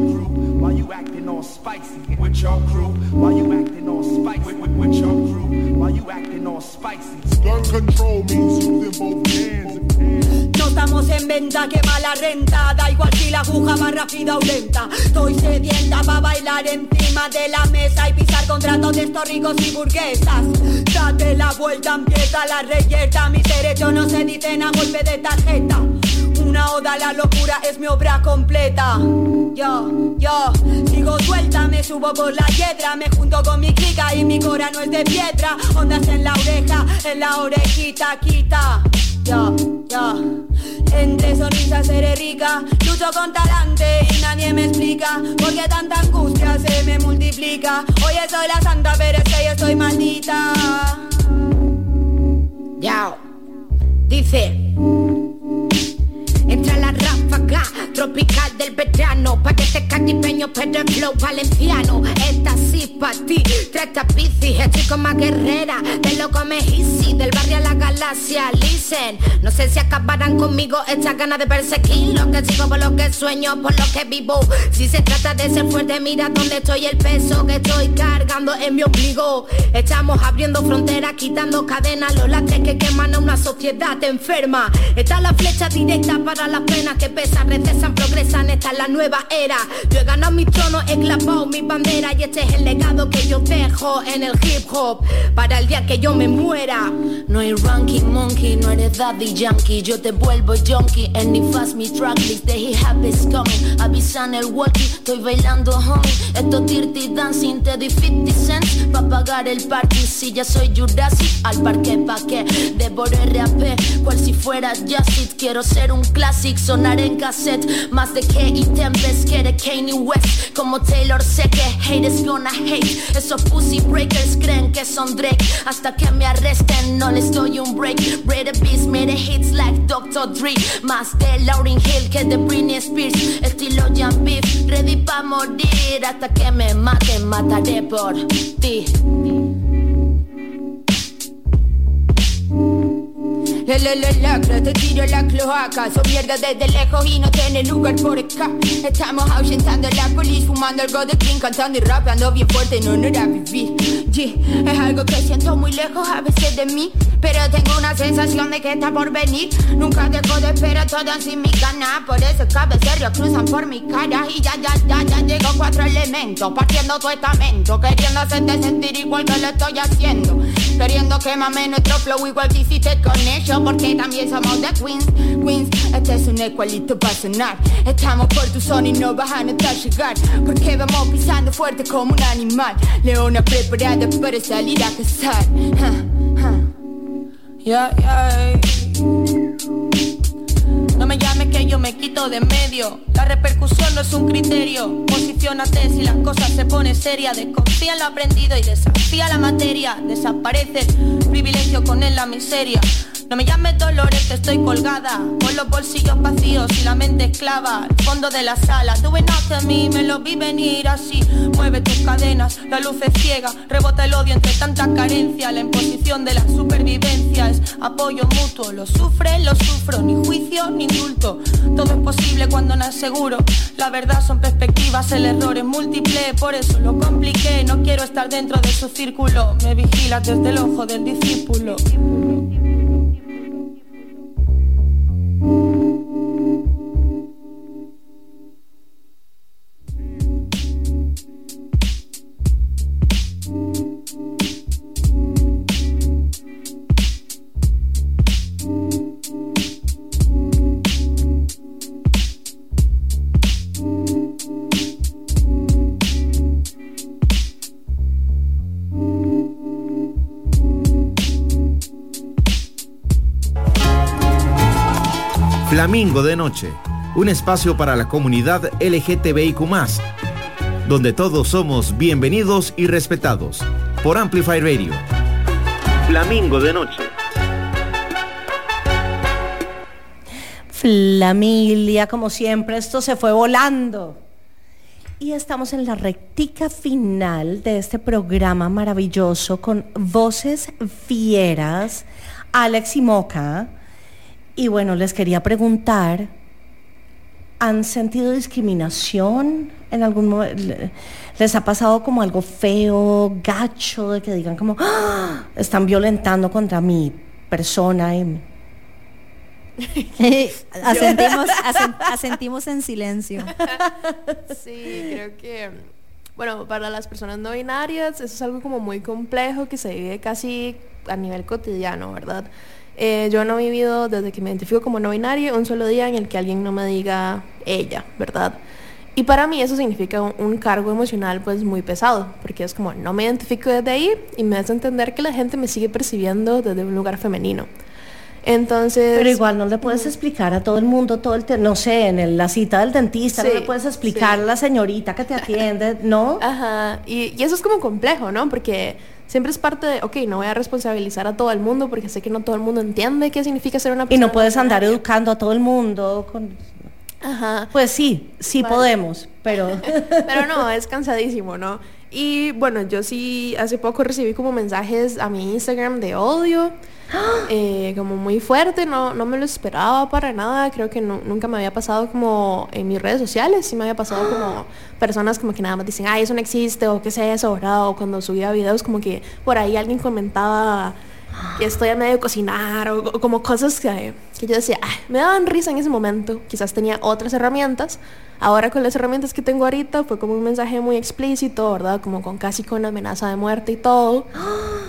Why you acting all spicy with your crew? Why you acting all spicy with, with your crew? Why you acting all spicy? Gun control means using both hands. No estamos en venta, que mala renta Da igual si la aguja va rápida o lenta Estoy sedienta pa' bailar encima de la mesa Y pisar contratos de estos ricos y burguesas Date la vuelta, empieza la reyerta Mis derechos no se dicen a golpe de tarjeta una oda la locura es mi obra completa. Yo, yo, sigo suelta, me subo por la hiedra, me junto con mi clica y mi cora no es de piedra. Ondas en la oreja, en la orejita, quita. Yo, yo, entre sonrisas seré rica, lucho con talante y nadie me explica por qué tanta angustia se me multiplica. Oye, soy la santa, pero es yo estoy maldita. Yao. Dice. Tropical del verano Paquete caribeño pero el flow valenciano. Esta sí pa' ti, tres tapices Estoy como más guerrera, de loco me easy Del barrio a la galaxia, listen No sé si acabarán conmigo estas ganas de perseguir Lo que sigo por lo que sueño, por lo que vivo. Si se trata de ser fuerte, mira dónde estoy El peso que estoy cargando en mi ombligo. Estamos abriendo fronteras, quitando cadenas Los latres que queman a una sociedad enferma. Está la flecha directa para las penas que pesan, recesan, progresan, esta es la nueva era. Yo he ganado mi trono, he clavado mi bandera y este es el legado que yo dejo en el hip hop. Para el día que yo me muera. No hay ranking monkey, no eres daddy yankee. Yo te vuelvo junkie, and if fast mi tracklist The hip is coming, avisan el walkie Estoy bailando homie, esto dirty dancing Te doy 50 cents pa' pagar el party. Si ya soy Jurassic, al parque pa' que Devoro RAP, cual si fuera Jacid Quiero ser un classic, sonar en Más de que y Tempest, quiere Kanye West Como Taylor sé que haters gonna hate. Esos pussy breakers creen que son Drake. Hasta que me arresten no les doy un break. Red Beast made hits like Dr. Dre. Más de Lauryn Hill que de Britney Spears. Estilo Jan Beef, ready pa' morir. Hasta que me maten, mataré por ti El, lacra, te tiro la cloaca. Son mierda desde lejos y no tiene lugar por acá. Estamos ahuyentando la polis Fumando algo de clean, cantando y rapeando bien fuerte No, no era vivir. Yeah. Es algo que siento muy lejos a veces de mí Pero tengo una sensación de que está por venir. Nunca dejo de esperar todo sin mi gana Por eso cabe serio cruzan por mi cara. Y ya, ya, ya, ya llegó cuatro elementos Partiendo tu estamento Queriendo hacerte sentir igual que lo estoy haciendo. Queriendo que mames nuestro flow igual que hiciste con ellos Porque también somos de Queens Queens, este es un ecualito para sonar. Estamos por tu zona y no vas a notar llegar Porque vamos pisando fuerte como un animal. Leona preparada para salir a cazar. Yeah. Yo me quito de en medio. La repercusión no es un criterio. Posiciónate si las cosas se pone seria. Desconfía en lo aprendido y desafía la materia. Desaparece privilegio con él la miseria. No me llames dolores, estoy colgada Con los bolsillos vacíos y la mente esclava Al fondo de la sala, tú ven hacia mí Me lo vi venir así Mueve tus cadenas, la luz es ciega Rebota el odio entre tanta carencia La imposición de la supervivencia Es apoyo mutuo, lo sufre, lo sufro Ni juicio, ni indulto Todo es posible cuando no es seguro. La verdad son perspectivas, el error es múltiple. Por eso lo compliqué, no quiero estar dentro de su círculo. Me vigilas desde el ojo del discípulo Flamingo de Noche, un espacio para la comunidad LGTBIQ, donde todos somos bienvenidos y respetados. Por Amplify Radio. Flamingo de Noche. Flamilia, como siempre, esto se fue volando. Y estamos en la rectica final de este programa maravilloso con voces fieras, Alex y Moca y bueno, les quería preguntar, ¿han sentido discriminación en algún momento? ¿Les ha pasado como algo feo, gacho, de que digan como, ¡Ah! están violentando contra mi persona? Y... (laughs) asentimos, asentimos en silencio. (laughs) Sí, creo que, bueno, para las personas no binarias eso es algo como muy complejo que se vive casi a nivel cotidiano, ¿verdad? Eh, yo no he vivido desde que me identifico como no binario un solo día en el que alguien no me diga ella, ¿verdad? Y para mí eso significa un, cargo emocional pues muy pesado, porque es como no me identifico desde ahí y me hace entender que la gente me sigue percibiendo desde un lugar femenino. Entonces... Pero igual no le puedes explicar a todo el mundo, todo el, no sé, en la cita del dentista, no le puedes explicar a la señorita que te atiende, ¿no? Ajá, y, y, eso es como complejo, ¿no? Porque siempre es parte de, ok, no voy a responsabilizar a todo el mundo porque sé que no todo el mundo entiende qué significa ser una persona. Y no puedes andar educando a todo el mundo con... Ajá. Pues sí, sí podemos, pero... (laughs) pero no, (laughs) es cansadísimo, ¿no? Y bueno, yo sí hace poco recibí como mensajes a mi Instagram de odio eh, como muy fuerte, no, no me lo esperaba para nada, creo que nunca me había pasado como en mis redes sociales, sí me había pasado como personas como que nada más dicen, ay, eso no existe, o qué es eso, O cuando subía videos como que por ahí alguien comentaba que estoy a medio cocinar, o, como cosas que, que yo decía, me daban risa en ese momento, quizás tenía otras herramientas, Ahora con las herramientas que tengo ahorita fue como un mensaje muy explícito, ¿verdad? Como con casi con amenaza de muerte y todo.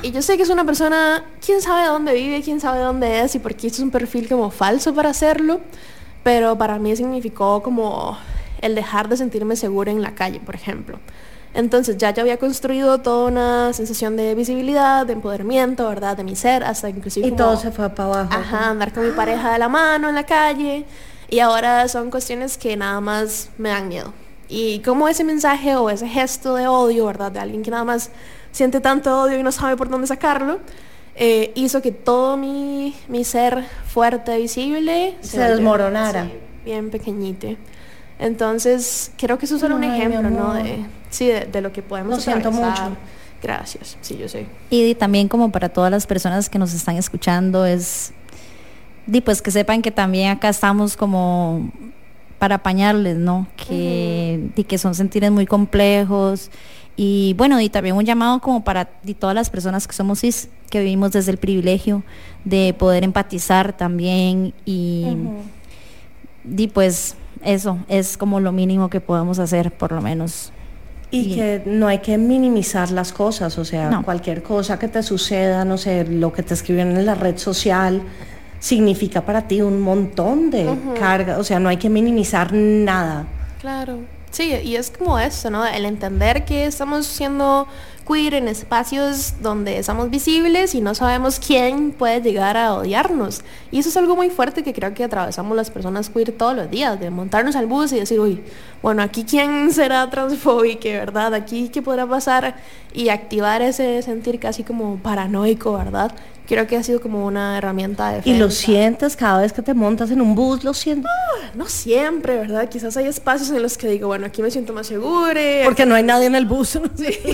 Y yo sé que es una persona, quién sabe dónde vive, quién sabe dónde es y por qué es un perfil como falso para hacerlo. Pero para mí significó como el dejar de sentirme segura en la calle, por ejemplo. Entonces ya yo había construido toda una sensación de visibilidad, de empoderamiento, ¿verdad? De mi ser, hasta inclusive... Y todo se fue para abajo. Ajá, andar con mi pareja de la mano en la calle. Y ahora son cuestiones que nada más me dan miedo. Y como ese mensaje o ese gesto de odio, ¿verdad? De alguien que nada más siente tanto odio y no sabe por dónde sacarlo, eh, hizo que todo mi, mi, ser fuerte, visible, se, desmoronara. bien pequeñito. Entonces, creo que eso es solo un ejemplo, ¿no? De, sí, de, lo que podemos Lo siento mucho. Gracias, sí, yo sé. Y también como para todas las personas que nos están escuchando, es di pues que sepan que también acá estamos como para apañarles, ¿no? Que, di que son sentires muy complejos y bueno, y también un llamado como para todas las personas que somos cis, que vivimos desde el privilegio de poder empatizar también y di pues eso es como lo mínimo que podemos hacer por lo menos. Y que no hay que minimizar las cosas, o sea, No. cualquier cosa que te suceda, no sé, lo que te escribieron en la red social, significa para ti un montón de Ujú. carga, o sea, no hay que minimizar nada. Claro. Sí, y es como eso, ¿no? El entender que estamos siendo queer en espacios donde estamos visibles y no sabemos quién puede llegar a odiarnos. Y eso es algo muy fuerte que creo que atravesamos las personas queer todos los días, de montarnos al bus y decir, uy, bueno, aquí quién (laughs) será transfóbico, ¿verdad? Aquí qué podrá pasar y activar ese sentir casi como paranoico, ¿verdad? Creo que ha sido como una herramienta de Y lo defensa. sientes cada vez que te montas en un bus, lo sientes. No siempre, ¿verdad? Quizás hay espacios en los que digo, bueno, aquí me siento más segura. Porque no hay nadie en el bus.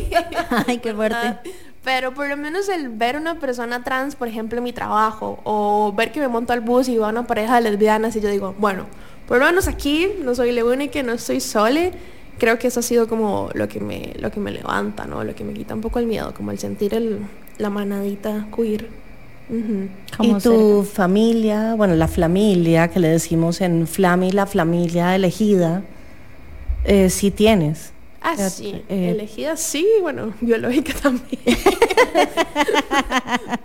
(laughs) Ay, qué fuerte. Pero por lo menos el ver una persona trans, por ejemplo, en mi trabajo, o ver que me monto al bus y va una pareja de lesbianas y yo digo, bueno, por lo menos aquí no soy la única, no estoy sola. Creo que eso ha sido como lo que me, lo que me levanta, ¿no? Lo que me quita un poco el miedo, como el sentir el, la manadita queer. Y tu familia, bueno, la familia que le decimos en Flami, la familia elegida, eh, sí tienes. Ah, Eh, sí. eh, Elegida, sí, bueno, (laughs) biológica también. (laughs)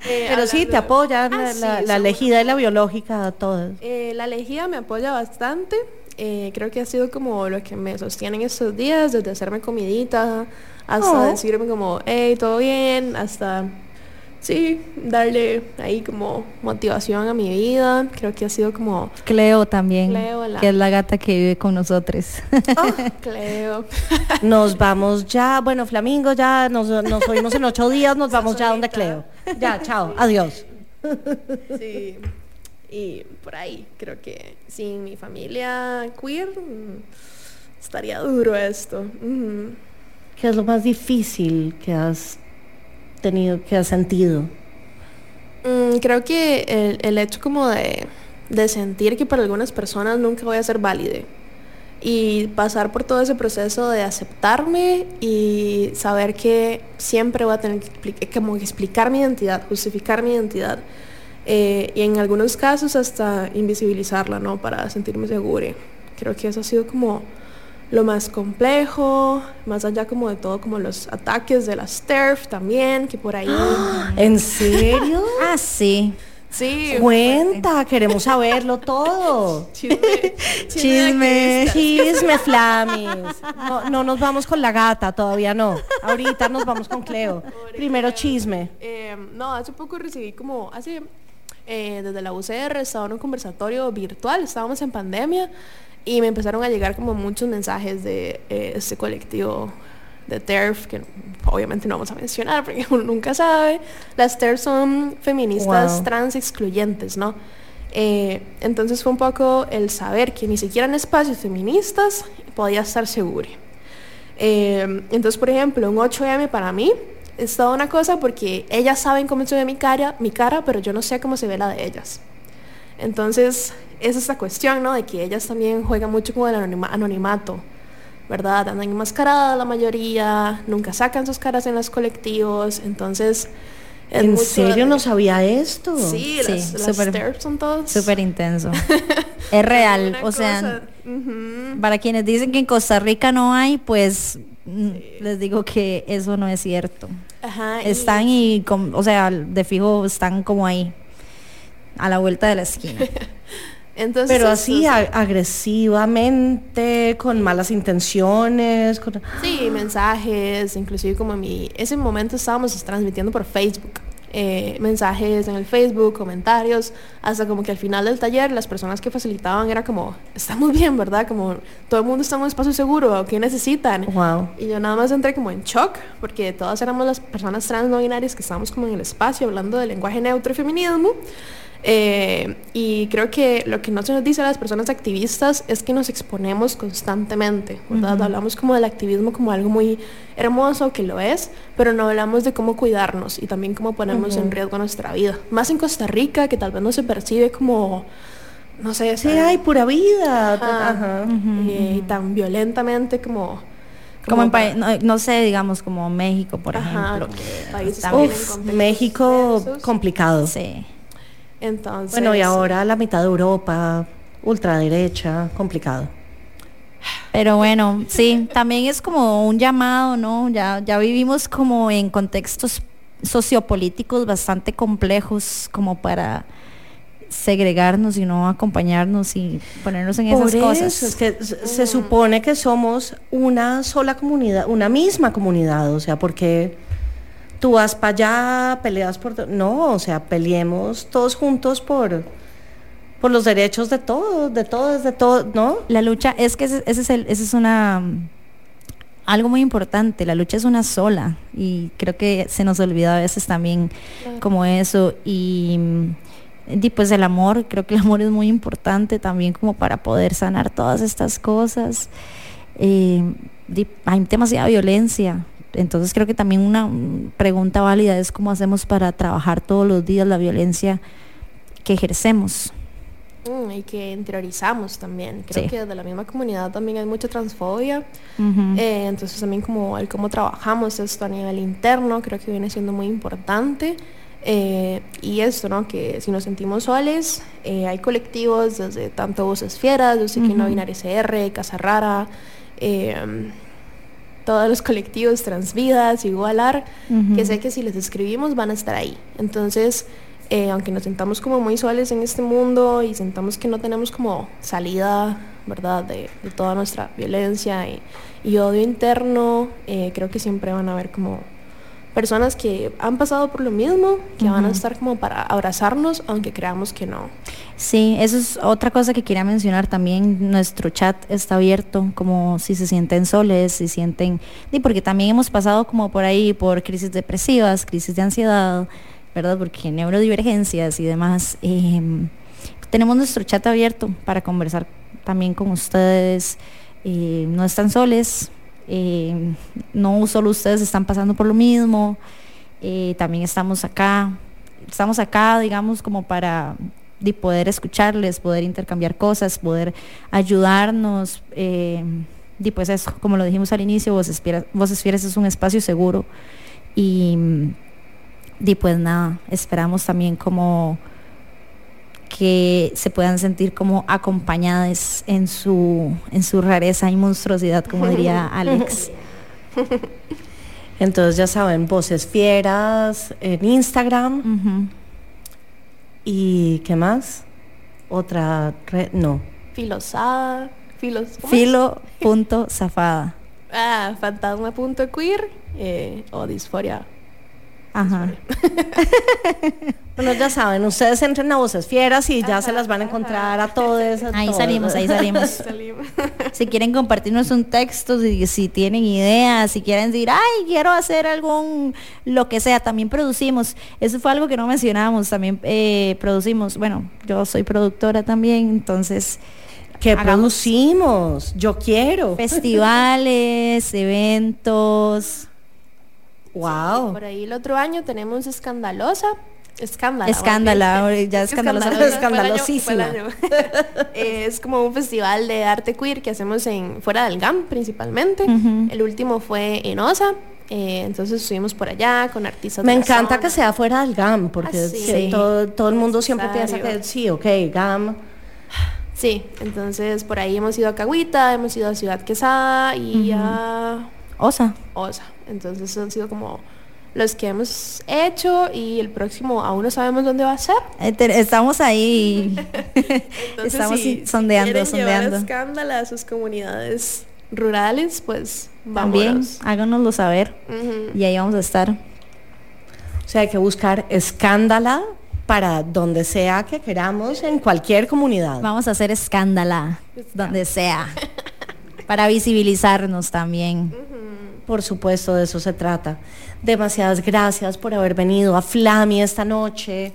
Eh, Pero sí, te apoyan Ah, la, sí, la- la seguro. elegida y la biológica, todas. Eh, la elegida me apoya bastante. Creo que ha sido como lo que me sostiene en estos días, desde hacerme comidita hasta Oh. decirme como, hey, todo bien, hasta, sí, darle ahí como motivación a mi vida. Creo que ha sido como, Cleo también, Cleo, la- que es la gata que vive con nosotros. (laughs) Cleo. Nos vamos ya, bueno, Flamingo, ya nos, nos oímos en ocho días, nos vamos ya donde Cleo. Ya, chao, adiós. Sí. Y por ahí, creo que sin mi familia queer mm, estaría duro esto. ¿Qué es lo más difícil que has tenido, que has sentido? Mm, creo que el, el hecho como de, de sentir que para algunas personas nunca voy a ser válide y pasar por todo ese proceso de aceptarme y saber que siempre voy a tener que expli- como explicar mi identidad, justificar mi identidad eh, y en algunos casos hasta invisibilizarla, ¿no? Para sentirme segura. Creo que eso ha sido como lo más complejo, más allá como de todo, como los ataques de las TERF también, que por ahí... (gasps) ¿En serio? (laughs) ah, sí. Sí. Cuenta, queremos saberlo todo. (laughs) Chisme. Chisme, chisme, (laughs) Flamis. No, no nos vamos con la gata, todavía no. Ahorita nos vamos con Cleo. Primero chisme. Eh, no, hace poco recibí como, hace, eh, desde la UCR estaba en un conversatorio virtual, estábamos en pandemia y me empezaron a llegar como muchos mensajes de eh, este colectivo de TERF, que obviamente no vamos a mencionar porque (laughs) uno nunca sabe. Las TERF son feministas Wow. trans excluyentes, ¿no? Eh, entonces fue un poco el saber que ni siquiera en espacios feministas podía estar segura. Eh, entonces, por ejemplo, un 8M para mí es toda una cosa porque ellas saben cómo se ve mi cara, mi cara, pero yo no sé cómo se ve la de ellas. Entonces, es esta cuestión, ¿no? De que ellas también juegan mucho con el anonima- anonimato, ¿verdad? Andan enmascaradas la mayoría, nunca sacan sus caras en los colectivos, entonces... es ¿En serio de- no sabía esto? Sí, Sí, las, TERF son todos... Súper intenso. (laughs) es real, o sea, cosa, para quienes dicen que en Costa Rica no hay, pues mm, les digo que eso no es cierto. Ajá, y- Están y, com- o sea, de fijo están como ahí, a la vuelta de la esquina. (laughs) Entonces, Pero así agresivamente, con malas intenciones. con- Sí, mensajes, inclusive como mi... Ese momento estábamos transmitiendo por Facebook. eh, mensajes en el Facebook, comentarios, hasta como que al final del taller las personas que facilitaban era como, está muy bien, ¿verdad? Como todo el mundo está en un espacio seguro, ¿qué necesitan? Wow. Y yo nada más entré como en shock, porque todas éramos las personas trans no binarias que estábamos como en el espacio hablando del lenguaje neutro y feminismo. Eh, y creo que lo que no se nos dice a las personas activistas es que nos exponemos constantemente, ¿verdad? Hablamos como del activismo como algo muy hermoso, que lo es, pero no hablamos de cómo cuidarnos y también cómo ponemos en riesgo nuestra vida. Más en Costa Rica, que tal vez no se percibe como, no sé, Sí, tan- hay pura vida. Ajá. Ajá. y tan violentamente como... Como en países, no, no sé, digamos como México, por Ajá, ejemplo. que países Uf, México diversos. complicado. Sí. Entonces, Bueno, y ahora la mitad de Europa, ultraderecha, complicado. Pero bueno, sí, también es como un llamado, ¿no? Ya, ya vivimos como en contextos sociopolíticos bastante complejos como para segregarnos y no acompañarnos y ponernos en Por esas eso, cosas. es que se se supone que somos una sola comunidad, una misma comunidad, o sea, porque tú vas para allá, peleas por... No, o sea, peleemos todos juntos por, por los derechos de todos, de todos, de todos, ¿no? La lucha, es que ese, ese es el, ese es una algo muy importante, la lucha es una sola y creo que se nos olvida a veces también Claro. como eso y, y pues el amor, creo que el amor es muy importante también como para poder sanar todas estas cosas. Eh, hay demasiada violencia, entonces creo que también una mm, pregunta válida es cómo hacemos para trabajar todos los días la violencia que ejercemos. Mm, y que interiorizamos también. Creo Sí. que desde la misma comunidad también hay mucha transfobia. Eh, entonces también como el cómo trabajamos esto a nivel interno creo que viene siendo muy importante. Eh, y esto, ¿no? Que si nos sentimos soles, eh, hay colectivos desde tanto Voces Fieras, desde que no Ujú. binaria CR, Casa Rara, todos los colectivos Transvidas, Igualar, Ujú. que sé que si les escribimos van a estar ahí. Entonces, eh, aunque nos sentamos como muy soles en este mundo y sentamos que no tenemos como salida, ¿verdad?, de, de toda nuestra violencia y, y odio interno, eh, creo que siempre van a haber como personas que han pasado por lo mismo, que van a estar como para abrazarnos, aunque creamos que no. Sí, eso es otra cosa que quería mencionar también. Nuestro chat está abierto, como si se sienten soles, si sienten, y porque también hemos pasado como por ahí por crisis depresivas, crisis de ansiedad, ¿verdad? Porque neurodivergencias y demás. Em, tenemos nuestro chat abierto para conversar también con ustedes. Eh, no están soles, eh, no solo ustedes están pasando por lo mismo, eh, también estamos acá, estamos acá, digamos, como para de poder escucharles, poder intercambiar cosas, poder ayudarnos. eh, y pues eso, como lo dijimos al inicio, Voces Fieras es un espacio seguro y, y pues nada, esperamos también como que se puedan sentir como acompañadas en su, en su rareza y monstruosidad, como diría (laughs) Alex. Entonces ya saben, Voces Fieras en Instagram. ¿Y qué más? Otra red, no. Filosada, filos. Filo.zafada. Ah, fantasma.queer eh, o disforia. Ajá. (laughs) Bueno, ya saben, ustedes entren a Voces Fieras y ya se las van a encontrar a todos. a Ahí todos. salimos, ahí (laughs) salimos. si quieren compartirnos un texto, si, si tienen ideas, si quieren decir, ay, quiero hacer algún, lo que sea, también producimos. Eso fue algo que no mencionamos, también eh, producimos. Bueno, yo soy productora también, entonces... ¿Qué producimos? Yo quiero. Festivales, eventos. Wow. Por ahí el otro año tenemos Escandalosa. Escándala. Escándala, ya escandalosa. Escandalosísima. (laughs) es como un festival de arte queer que hacemos en fuera del GAM principalmente. El último fue en OSA. eh, entonces estuvimos por allá con artistas. Me de encanta zona. que sea fuera del GAM, porque Ah, sí. sí, Sí. todo, todo el mundo siempre piensa que sí, ok, GAM. Sí, entonces por ahí hemos ido a Cahuita, hemos ido a Ciudad Quesada y Ujú. a Osa. Osa. Entonces han sido como los que hemos hecho y el próximo aún no sabemos dónde va a ser. Estamos ahí. (laughs) Entonces, Estamos si- sondeando, sondeando. escándala a sus comunidades rurales, pues También, vámonos. háganoslo saber. Y ahí vamos a estar. O sea, hay que buscar escándala para donde sea que queramos, en cualquier comunidad. Vamos a hacer escándala, donde sea. Para visibilizarnos también. Por supuesto, de eso se trata. Demasiadas gracias por haber venido a Flami esta noche.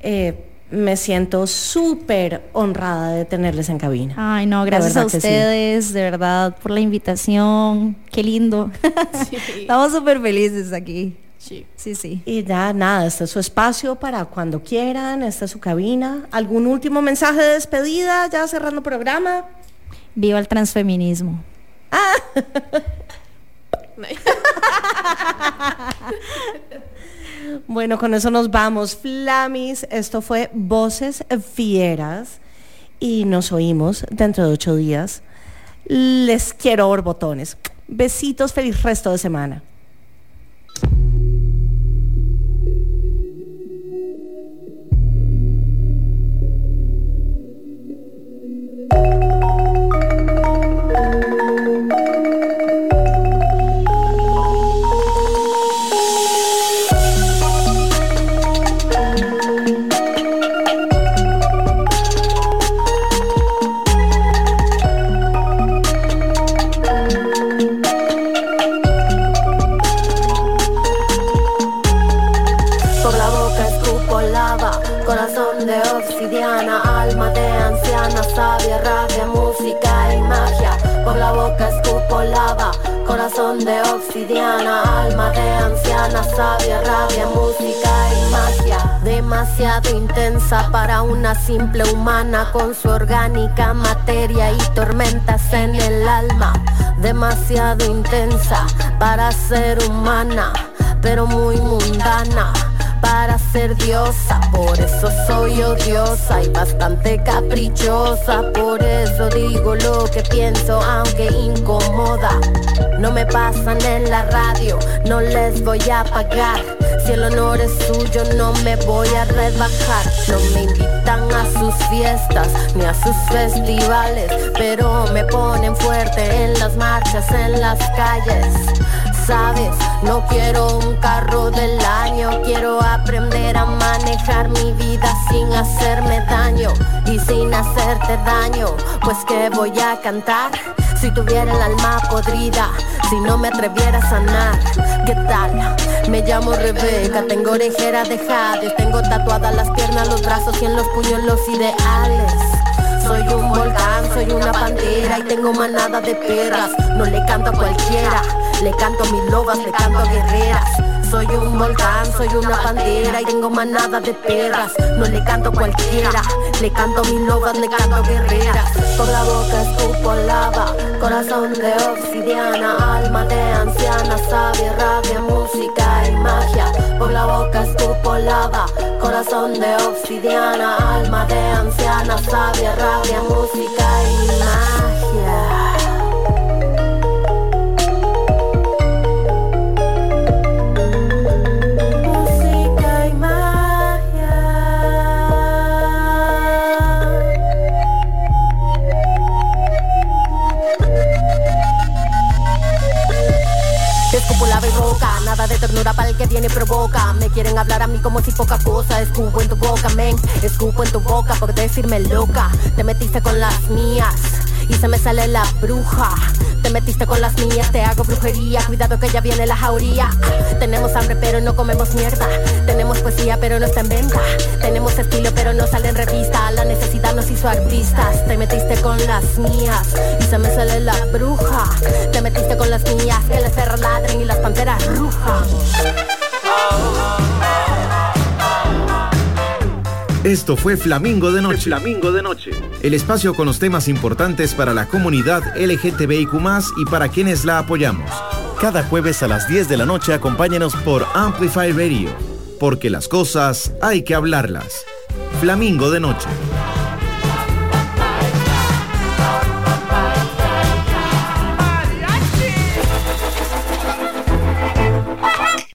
Eh, me siento súper honrada de tenerles en cabina. Ay, no, gracias a sí. ustedes, de verdad, por la invitación. Qué lindo. (laughs) Estamos súper felices aquí. Sí. Sí, sí. Y ya nada, este es su espacio para cuando quieran, esta es su cabina. ¿Algún último mensaje de despedida ya cerrando programa? Viva el transfeminismo. (laughs) (laughs) Bueno, con eso nos vamos. Flamis, esto fue Voces Fieras y nos oímos dentro de ocho días. Les quiero borbotones. Besitos, feliz resto de semana. Corazón de obsidiana, alma de anciana, sabia, rabia, música y magia. Demasiado intensa para una simple humana con su orgánica materia y tormentas en el alma. Demasiado intensa para ser humana, pero muy mundana para ser diosa, por eso soy odiosa y bastante caprichosa, por eso digo lo que pienso aunque incomoda. No me pasan en la radio, no les voy a pagar. Si el honor es suyo, no me voy a rebajar. No me invitan a sus fiestas ni a sus festivales, pero me ponen fuerte en las marchas, en las calles. Sabes, no quiero un carro del año, quiero aprender a manejar mi vida sin hacerme daño y sin hacerte daño. Pues que voy a cantar si tuviera el alma podrida, si no me atreviera a sanar. ¿Qué tal? Me llamo Rebeca, tengo orejera de jade, tengo tatuadas las piernas, los brazos y en los puños los ideales. Soy un volcán, soy una pantera y tengo manada de perras. No le canto a cualquiera, le canto a mis lobas, le canto a guerreras. Soy un volcán, soy una pantera y tengo manada de perras. No le canto cualquiera, le canto mis lobas, le canto guerreras. Por la boca escupo lava, corazón de obsidiana, alma de anciana, sabia, rabia, música y magia. Por la boca escupo lava, corazón de obsidiana, alma de anciana, sabia, rabia, música y magia. De ternura para el que tiene provoca. Me quieren hablar a mí como si poca cosa. Escupo en tu boca, men. Escupo en tu boca por decirme loca. Te metiste con las mías y se me sale la bruja. Te metiste con las mías, te hago brujería. Cuidado que ya viene la jauría. Tenemos hambre, pero no comemos mierda. Tenemos poesía, pero no está en venta. Tenemos estilo, pero no sale en revista. La necesidad nos hizo artistas. Te metiste con las mías y se me sale la bruja. Te metiste con las mías, que las perras y las panteras rujan. Esto fue Flamingo de Noche. Flamingo de Noche. El espacio con los temas importantes para la comunidad LGTBIQ y para quienes la apoyamos. Cada jueves a las 10 de la noche acompáñenos por Amplify Radio, porque las cosas hay que hablarlas. Flamingo de Noche.